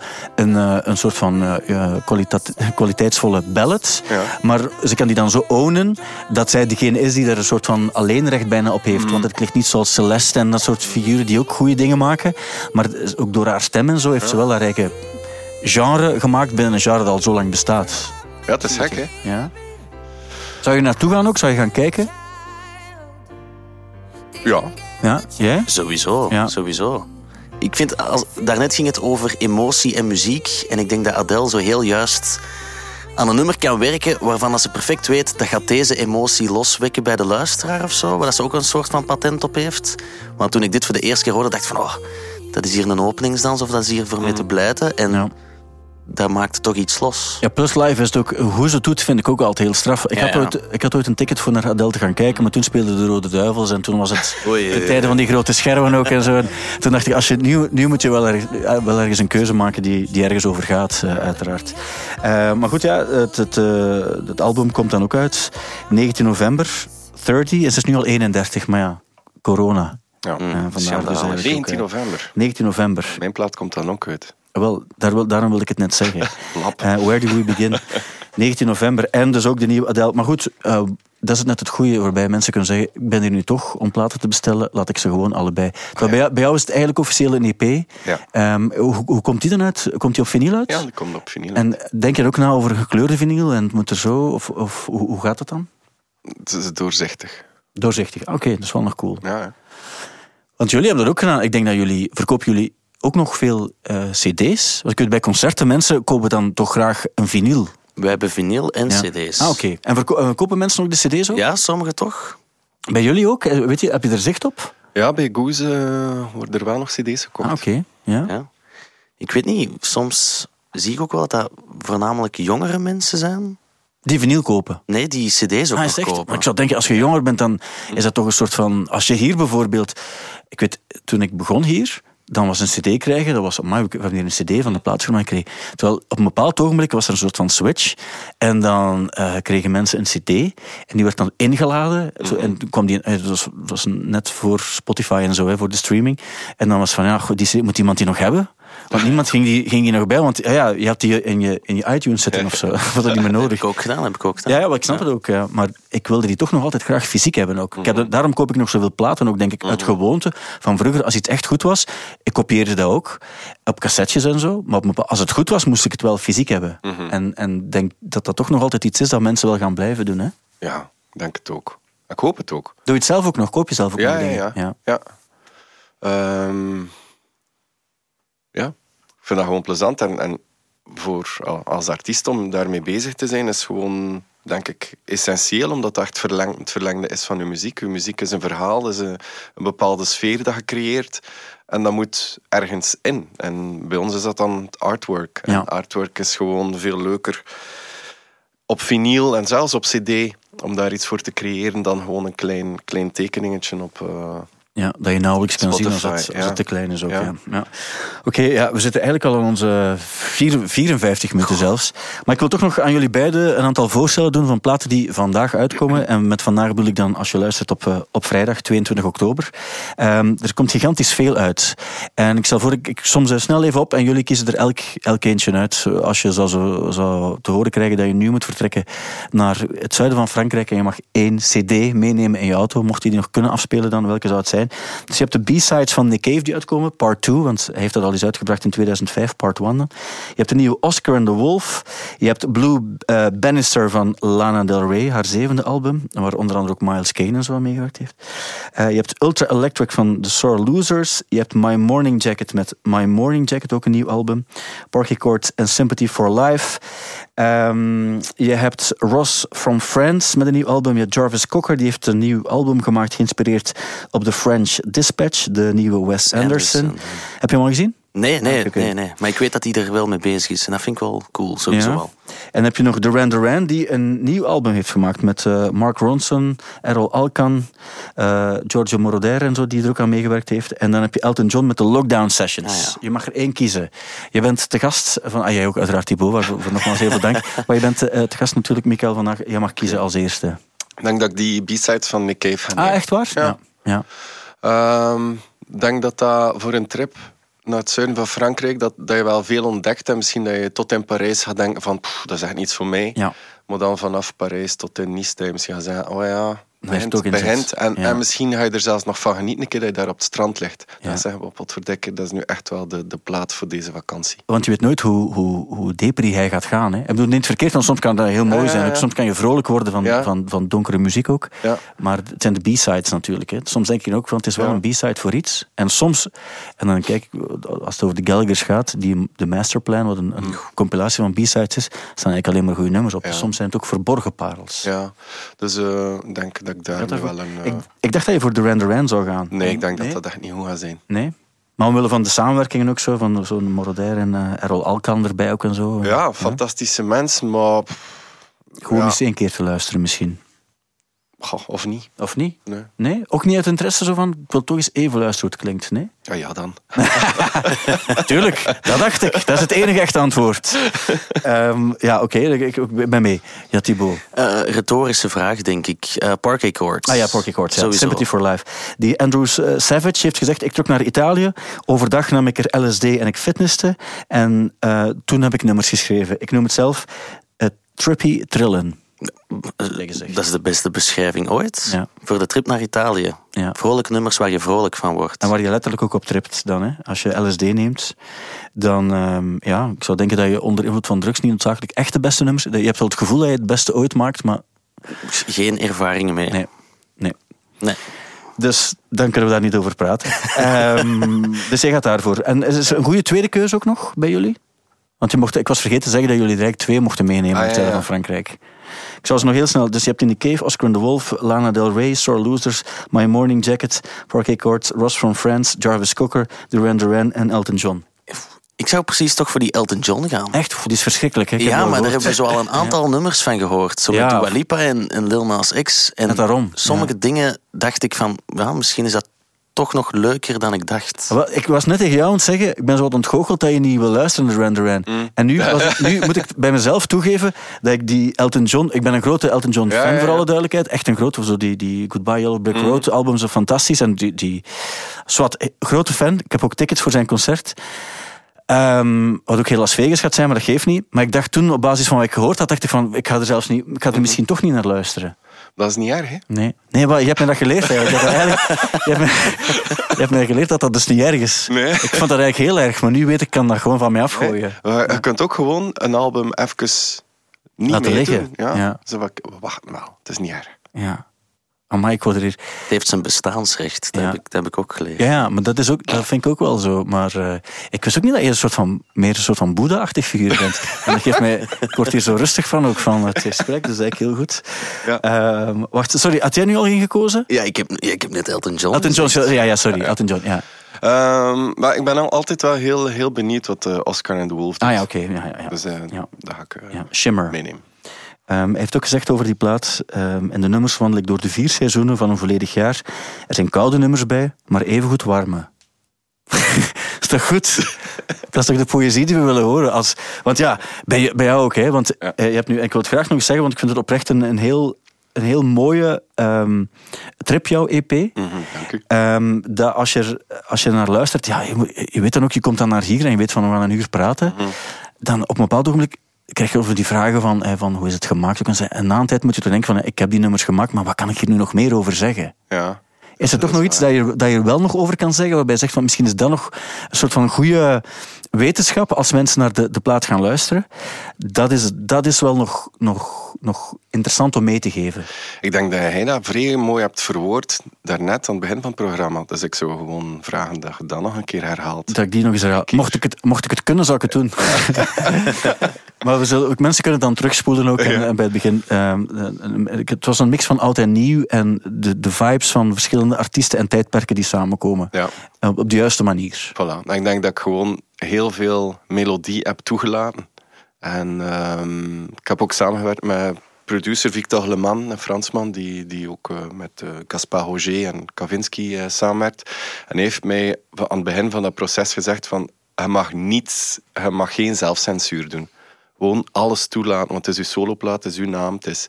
een, eh, een soort van eh, eh, kwaliteit, kwaliteitsvolle ballad. Ja. Maar ze kan die dan zo ownen dat zij degene is die er een soort van alleenrecht bijna op heeft. Want het klinkt niet zoals Celeste en dat soort figuren die ook goede dingen maken. Maar het is ook door haar stem en zo heeft ze wel haar eigen genre gemaakt binnen een genre dat al zo lang bestaat. Ja, het is gek, hè? Ja. Zou je naartoe gaan ook? Zou je gaan kijken? Ja. Ja, jij? Sowieso, Ja. sowieso. Ik vind, als, daarnet ging het over emotie en muziek. En ik denk dat Adele zo heel juist aan een nummer kan werken waarvan dat ze perfect weet dat gaat deze emotie loswekken bij de luisteraar of zo. Waar dat ze ook een soort van patent op heeft. Want toen ik dit voor de eerste keer hoorde, dacht ik van... Oh, dat is hier een openingsdans of dat is hier voor mij te blijten. En Ja. dat maakt toch iets los. Ja, plus live is het ook, hoe ze het doet, vind ik ook altijd heel straf. Ik, Ja, had, ja. Ooit, ik had ooit een ticket voor naar Adele te gaan kijken, maar toen speelden de Rode Duivels en toen was het Oei, de tijden van die grote schermen ook en zo. En toen dacht ik, als je, nu, nu moet je wel, erg- eh, wel ergens een keuze maken die, die ergens over gaat, eh, uiteraard. Eh, maar goed, ja, het, het, het album komt dan ook uit. 19 november, 30, het is nu al 31, maar ja, corona. Ja. Eh, vandaar dus schandalig. eigenlijk ook, 19 eh, november. 19 november. Mijn plaat komt dan ook uit. Wel, daar wil, daarom wil ik het net zeggen. <laughs> Eh, where do we begin? <laughs> 19 november en dus ook de nieuwe Adele. Maar goed, eh, dat is net het goede waarbij mensen kunnen zeggen: Ik ben hier nu toch om platen te bestellen, laat ik ze gewoon allebei. Bij, jou, bij jou is het eigenlijk officieel een EP. Ja. Ehm, hoe, hoe komt die dan uit? Komt die op vinyl uit? Ja, die komt op vinyl. En denk je ook na over gekleurde vinyl en het moet er zo? Of, of hoe, hoe gaat dat dan? Het is doorzichtig. Doorzichtig. Oké, dat is wel nog cool. Ja, ja. Want jullie hebben dat ook gedaan. Ik denk dat jullie, verkopen jullie ook nog veel eh, cd's? Want ik weet, bij concerten, mensen kopen dan toch graag een vinyl. Wij hebben vinyl en Ja. cd's. Ah, oké. En verko- eh, kopen mensen ook de cd's ook? Ja, sommigen toch? Bij jullie ook? Eh, Weet je, heb je er zicht op? ja, bij Goose eh, worden er wel nog cd's gekocht. Ah, oké. Ja. Ja. Ik weet niet, soms zie ik ook wel dat dat voornamelijk jongere mensen zijn. Die vinyl kopen. Nee, die cd's ook Ah, nog is echt? kopen. Maar ik zou denken, als je jonger bent, dan is dat toch een soort van... Als je hier bijvoorbeeld... Ik weet, toen ik begon hier, dan was een cd krijgen, dat was... Maar we hebben hier een cd van de plaatsfirma gekregen. Terwijl op een bepaald ogenblik was er een soort van switch. En dan eh, kregen mensen een cd. En die werd dan ingeladen. Zo, en toen kwam die... eh, Dat was, was net voor Spotify en zo, hè, voor de streaming. En dan was van, ja, goed, die CD moet iemand die nog hebben? Want niemand ging die, ging die nog bij, want ja, ja, je had die in je, in je iTunes zitten of zo. <laughs> Was dat niet meer Heb nodig. ik ook gedaan, heb ik ook gedaan. Ja, ja, ik snap het ook. Ja. Maar ik wilde die toch nog altijd graag fysiek hebben. Ook. Ik heb, er- daarom koop ik nog zoveel platen. Ook denk ik uit gewoonte van vroeger. Als iets echt goed was, ik kopieerde dat ook. Op cassettes en zo. Maar op als het goed was, moest ik het wel fysiek hebben. En en denk dat dat toch nog altijd iets is dat mensen wel gaan blijven doen. Hè? Doe Ja, ik denk het ook. Ik hoop het ook. je het zelf ook nog? Koop je zelf ook Ja, nog ja, dingen? ja. ja. Ehm, ja, ik vind dat gewoon plezant. En, en voor al- als artiest om daarmee bezig te zijn, is gewoon, denk ik, essentieel. Omdat dat echt verleng, het verlengde is van je muziek. Je muziek is een verhaal, is een, een bepaalde sfeer dat je creëert. En dat moet ergens in. En bij ons is dat dan het artwork. En artwork is gewoon veel leuker op vinyl en zelfs op cd om daar iets voor te creëren dan gewoon een klein, klein tekeningetje op. eh, Ja, dat je nauwelijks kan zien als het, als ja. het te klein is ook. Ja. Oké, ja, we zitten eigenlijk al aan onze vier, 54 minuten zelfs. Maar ik wil toch nog aan jullie beiden een aantal voorstellen doen van platen die vandaag uitkomen. En met vandaag bedoel ik dan als je luistert op, eh, op vrijdag 22 oktober. Ehm, er komt gigantisch veel uit. En ik stel voor, ik, ik som ze snel even op en jullie kiezen er elk, elk eentje uit. Als je zou, zo, zou te horen krijgen dat je nu moet vertrekken naar het zuiden van Frankrijk en je mag één cd meenemen in je auto, mocht je die nog kunnen afspelen dan, welke zou het zijn? Dus je hebt de B-sides van Nick Cave die uitkomen, part 2, want hij heeft dat al eens uitgebracht in 2005, part 1 dan. Je hebt de nieuwe Oscar and the Wolf. Je hebt Blue eh, Bannister van Lana Del Rey, haar zevende album, waar onder andere ook Miles Kane en zo aan meegewerkt heeft. Eh, je hebt Ultra Electric van The Sore Losers. Je hebt My Morning Jacket met My Morning Jacket, ook een nieuw album. Porky Court en Sympathy for Life. Ehm, je hebt Ross from Friends met een nieuw album. Je hebt Jarvis Cocker, die heeft een nieuw album gemaakt, geïnspireerd op The French Dispatch, de nieuwe Wes Anderson. Anderson. Heb je hem al gezien? Nee, nee, Ah, nee, nee. Maar ik weet dat hij er wel mee bezig is. En dat vind ik wel cool, sowieso Ja. wel. En dan heb je nog Duran Duran, die een nieuw album heeft gemaakt met eh, Mark Ronson, Errol Alkan, eh, Giorgio Moroder en zo, die er ook aan meegewerkt heeft. En dan heb je Elton John met de Lockdown Sessions. Ah, ja. Je mag er één kiezen. Je bent te gast van, ah jij ook uiteraard Thibaut, waarvoor voor nogmaals heel veel dank. <laughs> maar je bent eh, te gast natuurlijk, Michael vandaag. Je mag kiezen als eerste. Ik denk dat ik die B-sides van Nick Cave ga Ah, echt waar? Ja. ja. Ik denk dat dat voor een trip naar het zuiden van Frankrijk, dat, dat je wel veel ontdekt. En misschien dat je tot in Parijs gaat denken van, "Pff, dat is echt niets voor mij. Ja. Maar dan vanaf Parijs tot in Nice, dat je misschien gaat zeggen, oh ja, begint. En, Ja. en misschien ga je er zelfs nog van genieten, een keer dat je daar op het strand ligt. Ja. Dan zeggen we, op wat verdikken, dat is nu echt wel de, de plaat voor deze vakantie. Want je weet nooit hoe, hoe, hoe depri hij gaat gaan. Hè. Ik bedoel, niet verkeerd, want soms kan dat heel mooi Ja, ja, zijn. ja. Ook Soms kan je vrolijk worden van, Ja. van, van donkere muziek ook. Ja. Maar het zijn de B-sides natuurlijk. Hè. Soms denk je ook, van het is wel Ja. een B-side voor iets. En soms, en dan kijk ik, als het over de Gallagher's gaat, die, de Masterplan, wat een, een compilatie van B-sides is, staan eigenlijk alleen maar goede nummers op. Ja. Soms zijn het ook verborgen parels. Ja, dus eh, ik denk dat ik daar Ja, nu dat- wel een... eh, ik, ik dacht dat je voor Duran Duran zou gaan. nee, ik denk nee? dat dat echt niet goed gaat zijn. Nee? Maar omwille van de samenwerkingen ook zo, van zo'n Moroder en eh Errol Alkan erbij ook en zo. Ja, fantastische mensen, maar... Gewoon ja. eens één keer te luisteren misschien. Goh, of niet. Of niet? Nee. Nee? Ook niet uit interesse zo van, ik wil toch eens even luisteren hoe het klinkt, nee? Ja, ja dan. <laughs> Tuurlijk, dat dacht ik. Dat is het enige echte antwoord. <laughs> Ehm, ja, oké, ik, ik ben mee. Ja, Thibaut. Eh, retorische vraag, denk ik. Eh Parquet Courts. Ah ja, Porky Court, ja. Sowieso. Sympathy for Life. Die Andrew eh, Savage heeft gezegd, ik trok naar Italië. Overdag nam ik er LSD en ik fitnesste. En eh, toen heb ik nummers geschreven. Ik noem het zelf Trippy Trillen. Dat is de beste beschrijving ooit. Ja. Voor de trip naar Italië. Ja. Vrolijke nummers waar je vrolijk van wordt. En waar je letterlijk ook op tript dan. Hè. Als je LSD neemt, dan... ehm, ja, ik zou denken dat je onder invloed van drugs niet noodzakelijk echt de beste nummers... Je hebt wel het gevoel dat je het beste ooit maakt, maar Geen ervaringen mee. nee. nee. Nee. Dus dan kunnen we daar niet over praten. <laughs> Ehm, dus jij gaat daarvoor. En is een goede tweede keuze ook nog bij jullie? Want je mocht, ik was vergeten te zeggen dat jullie er eigenlijk twee mochten meenemen Ah, ja, ja. van Frankrijk. Ik zou ze nog heel snel... Dus je hebt in The Cave, Oscar and the Wolf, Lana Del Rey, Sore Losers, My Morning Jacket, Parquet Court, Ross from Friends, Jarvis Cocker, Duran Duran en Elton John. Ik zou precies toch voor die Elton John gaan. Echt, die is verschrikkelijk. Hè? Ja, maar daar hebben we zo al een <laughs> aantal nummers van gehoord. Zo met Ja. Dua Lipa en, en Lil Nas X. En daarom, sommige ja. dingen dacht ik van... Ja, misschien is dat toch nog leuker dan ik dacht. Ik was net tegen jou aan het zeggen, ik ben zo wat ontgoocheld dat je niet wil luisteren naar Duran Duran. Mm. En nu, was ik- <laughs> nu moet ik bij mezelf toegeven dat ik die Elton John... Ik ben een grote Elton John Ja, fan, ja, voor alle duidelijkheid. Echt een grote, zo die, die Goodbye Yellow Mm. Brick Road albums zijn fantastisch. En die, die zwart, eh, grote fan. Ik heb ook tickets voor zijn concert. Ehm, wat ook heel Las Vegas gaat zijn, maar dat geeft niet. Maar ik dacht toen, op basis van wat ik gehoord had, dacht ik van, ik ga er zelfs niet, ik ga er misschien toch niet naar luisteren. Dat is niet erg, hè? Nee, nee maar je hebt me dat geleerd eigenlijk. Je hebt, me eigenlijk- je hebt, me, je hebt me geleerd dat dat dus niet erg is. Nee. Ik vond dat eigenlijk heel erg, maar nu weet ik, kan dat gewoon van mij afgooien. Je, je kunt ook gewoon een album even niet Laten liggen, Ja? ja. Zo wacht wel, het is niet erg. Ja. Amai, ik word er hier... Het heeft zijn bestaansrecht. Dat, Ja. heb, ik, dat heb ik ook geleerd. Ja, ja, maar dat, is ook, dat vind ik ook wel zo. Maar eh, ik wist ook niet dat je een soort van, meer een soort van Boeddha-achtig figuur bent. <laughs> En dat geeft mij... Ik word hier zo rustig van, ook van het gesprek. Dus eigenlijk heel goed. Ja. Ehm, wacht, sorry, had jij nu al ingekozen? Ja, ik heb, ja, ik heb net Elton John. Elton John, ja, ja, sorry. Elton John, ja. Ehm, maar ik ben al altijd wel heel, heel benieuwd wat eh, Oscar en de Wolf doet. Ah ja, oké. Ja, ja, ja. Dus eh, Ja. dat ga ik ja. Shimmer. meenemen. Ehm, hij heeft ook gezegd over die plaat. Um, in de nummers wandel ik door de vier seizoenen van een volledig jaar. Er zijn koude nummers bij, maar evengoed warme. <laughs> is toch goed? <laughs> Dat is toch de poëzie die we willen horen? Als, want ja, bij, bij jou ook, hè? Want ja. Eh, je hebt nu, ik wil het graag nog eens zeggen, want ik vind het oprecht een, een heel een heel mooie um, trip, jouw EP. Mm -hmm, dank u. Um, dat als je, als je naar luistert, ja, je, je, weet dan ook, je komt dan naar hier en je weet van we gaan een uur praten. Mm -hmm. Dan op een bepaald ogenblik krijg je over die vragen van, van hoe is het gemaakt. En na een tijd moet je dan denken van ik heb die nummers gemaakt, maar wat kan ik hier nu nog meer over zeggen? Ja. Is er toch nog iets dat je, dat je wel nog over kan zeggen, waarbij je zegt van misschien is dat nog een soort van goede wetenschap als mensen naar de, de plaat gaan luisteren? Dat is, dat is wel nog, nog, nog interessant om mee te geven. Ik denk dat jij dat vrij mooi hebt verwoord daarnet aan het begin van het programma. Dus ik zou gewoon vragen dat je dat nog een keer herhaalt. Dat ik die nog eens herhaal. Mocht ik het, mocht ik het kunnen, zou ik het doen. <laughs> maar we zullen, ook mensen kunnen dan terugspoelen ook en, en bij het begin. Uh, het was een mix van oud en nieuw en de, de vibes van verschillende artiesten en tijdperken die samenkomen. Ja. Op de juiste manier. Voilà. En ik denk dat ik gewoon heel veel melodie heb toegelaten. En um, ik heb ook samengewerkt met producer Victor Leman, een Fransman, die, die ook uh, met uh, Gaspar Roger en Kavinsky uh, samenwerkt. En heeft mij aan het begin van dat proces gezegd van je mag niets, je mag geen zelfcensuur doen. Gewoon alles toelaten, want het is uw soloplaat, het is uw naam, het is,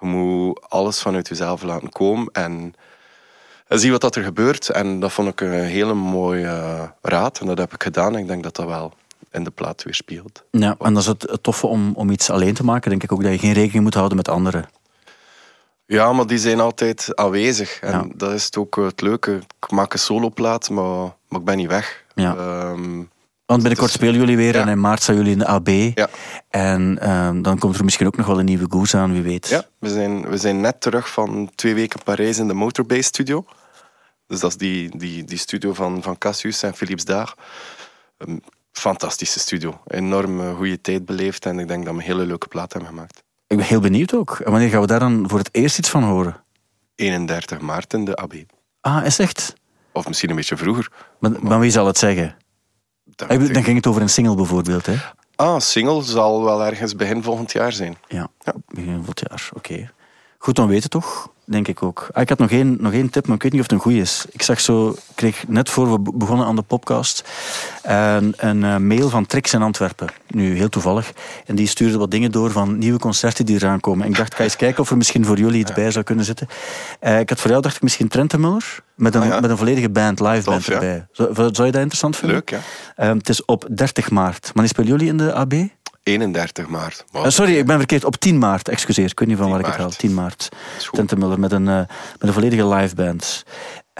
je moet alles vanuit jezelf laten komen en zie wat dat er gebeurt. En dat vond ik een hele mooie raad en dat heb ik gedaan. En ik denk dat dat wel in de plaat weerspiegelt. Ja, en dat is het toffe om, om iets alleen te maken, denk ik ook, dat je geen rekening moet houden met anderen. Ja, maar die zijn altijd aanwezig. En ja. dat is ook het leuke. Ik maak een soloplaat, maar, maar ik ben niet weg. Ja. Um, want binnenkort spelen jullie weer ja. en in maart zijn jullie in de AB. Ja. En um, dan komt er misschien ook nog wel een nieuwe Goose aan, wie weet. Ja, we zijn, we zijn net terug van twee weken Parijs in de Motorbase Studio. Dus dat is die, die, die studio van, van Cassius en Philips Daar. Um, fantastische studio. Enorm goede tijd beleefd en ik denk dat we een hele leuke plaat hebben gemaakt. Ik ben heel benieuwd ook. En wanneer gaan we daar dan voor het eerst iets van horen? 31 maart in de AB. Ah, is echt? Of misschien een beetje vroeger. Maar, maar wie zal het zeggen? Dat Dan ging het over een single bijvoorbeeld, hè? Ah, single zal wel ergens begin volgend jaar zijn. Ja, ja. begin volgend jaar, oké. Okay. Goed, dan weten toch? Denk ik ook. Ah, ik had nog één, nog één tip, maar ik weet niet of het een goede is. Ik zag zo, kreeg net voor we begonnen aan de podcast een, een uh, mail van Trix in Antwerpen. Nu heel toevallig. En die stuurde wat dingen door van nieuwe concerten die eraan komen. En ik dacht, ga eens kijken of er misschien voor jullie iets ja. bij zou kunnen zitten. Uh, ik had voor jou dacht ik misschien Trentemuller. Met een, ah, ja. met een volledige band, live Tof, band ja. erbij. Zou, zou je dat interessant vinden? Leuk, ja. Uh, het is op 30 maart. Wanneer spelen jullie in de AB? 31 maart. Wow. Uh, sorry, ik ben verkeerd. Op 10 maart, excuseer. Ik weet niet van 10 waar ik het haal. 10 maart. Tentemuller met een, uh, met een volledige live band.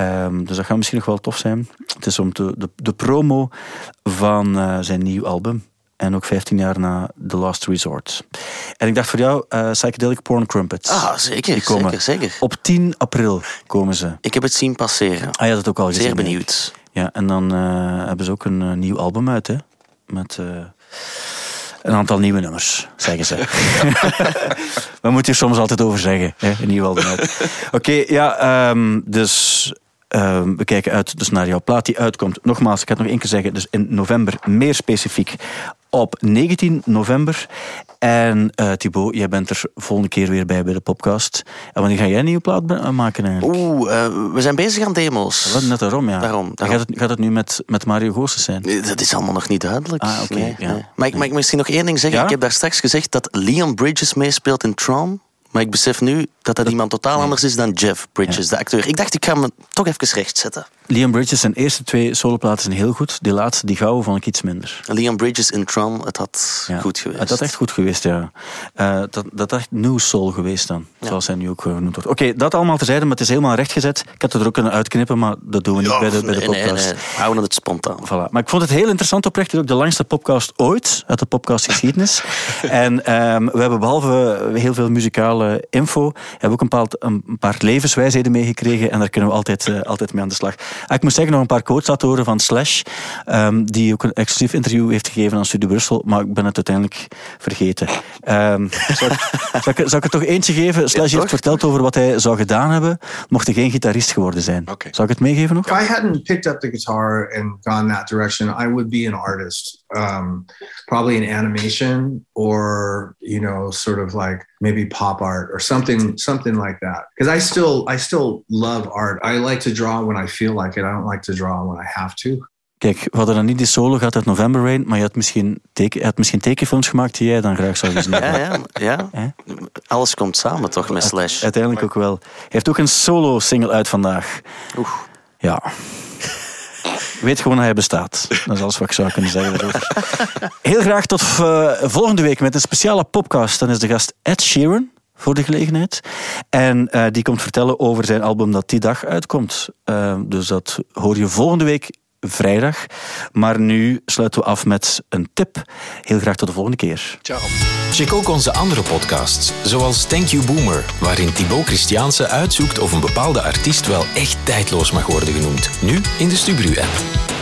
Um, dus dat gaat misschien nog wel tof zijn. Het is om te, de, de promo van uh, zijn nieuw album. En ook 15 jaar na The Last Resort. En ik dacht voor jou, uh, Psychedelic Porn Crumpets. Ah, zeker, Die komen zeker, zeker. Op 10 april komen ze. Ik heb het zien passeren. Ah, je had het ook al gezien. Zeer benieuwd. Ja, en dan uh, hebben ze ook een uh, nieuw album uit, hè? Met uh, een aantal nieuwe nummers, zeggen ze. <laughs> We moeten er soms altijd over zeggen, hè? nieuw album uit. Oké, okay, ja, um, dus um, we kijken uit dus naar jouw plaat die uitkomt. Nogmaals, ik ga het nog één keer zeggen, dus in november, meer specifiek op 19 november. En uh, Thibaut, jij bent er volgende keer weer bij bij de podcast. En wanneer ga jij een nieuwe plaat maken eigenlijk? Oeh, uh, we zijn bezig aan demo's. Wat, net daarom, ja. Daarom, daarom. Gaat, het, gaat het nu met, met Mario Goossens zijn? Dat is allemaal nog niet duidelijk. Ah, oké. Nee, ja. nee. Maar ik mag ik misschien nog één ding zeggen? Ja? Ik heb daar straks gezegd dat Leon Bridges meespeelt in Tron. Maar ik besef nu dat dat iemand totaal anders is dan Jeff Bridges, de acteur. Ik dacht, ik ga me toch even rechtzetten. Liam Bridges, zijn eerste twee soloplaten zijn heel goed. Die laatste, die gouden, vond ik iets minder. Leon Bridges in Tron, het had Ja. goed geweest. Het had echt goed geweest, ja. Eh, dat, dat echt new soul geweest dan, Ja. zoals hij nu ook genoemd wordt. Oké, dat allemaal terzijde, maar het is helemaal rechtgezet. Ik had het er ook kunnen uitknippen, maar dat doen we niet bij de, bij de nee, nee, podcast. nee. Houden het spontaan. Voilà. Maar ik vond het heel interessant oprecht. Het is ook de langste podcast ooit uit de podcastgeschiedenis. <laughs> en ehm, we hebben behalve heel veel muzikale info, hebben we ook een paar, een paar levenswijsheden meegekregen. En daar kunnen we altijd, eh, altijd mee aan de slag. Ah, ik moet zeggen, nog een paar quotes laten horen van Slash, ehm, die ook een exclusief interview heeft gegeven aan Studio Brussel, maar ik ben het uiteindelijk vergeten. Ehm, <laughs> zal, ik, zal, ik, zal ik er toch eentje geven? Slash heeft verteld over wat hij zou gedaan hebben, mocht hij geen gitarist geworden zijn. Zal ik het meegeven nog? If I hadn't picked up the guitar and gone that direction, I would be an artist. Um, probably in animation or you know sort of like maybe pop art or something something like that because i still i still love art i like to draw when i feel like it i don't like to draw when i have to Kijk, we hadden dan niet die solo gehad uit November Rain, maar je had misschien, teken, je had misschien tekenfilms gemaakt die jij dan graag zou <laughs> zien. Ja, ja, ja. Alles komt samen toch met Slash. Uiteindelijk ook wel. Hij heeft ook een solo-single uit vandaag. Oeh. Ja. Weet gewoon dat hij bestaat. Dat is alles wat ik zou kunnen zeggen. Heel graag tot eh, volgende week met een speciale podcast. Dan is de gast Ed Sheeran voor de gelegenheid. En eh, die komt vertellen over zijn album dat die dag uitkomt. Eh, dus dat hoor je volgende week vrijdag. Maar nu sluiten we af met een tip. Heel graag tot de volgende keer. Ciao. Check ook onze andere podcasts, zoals Thank You Boomer, waarin Thibaut Christiaanse uitzoekt of een bepaalde artiest wel echt tijdloos mag worden genoemd. Nu in de Stubru-app.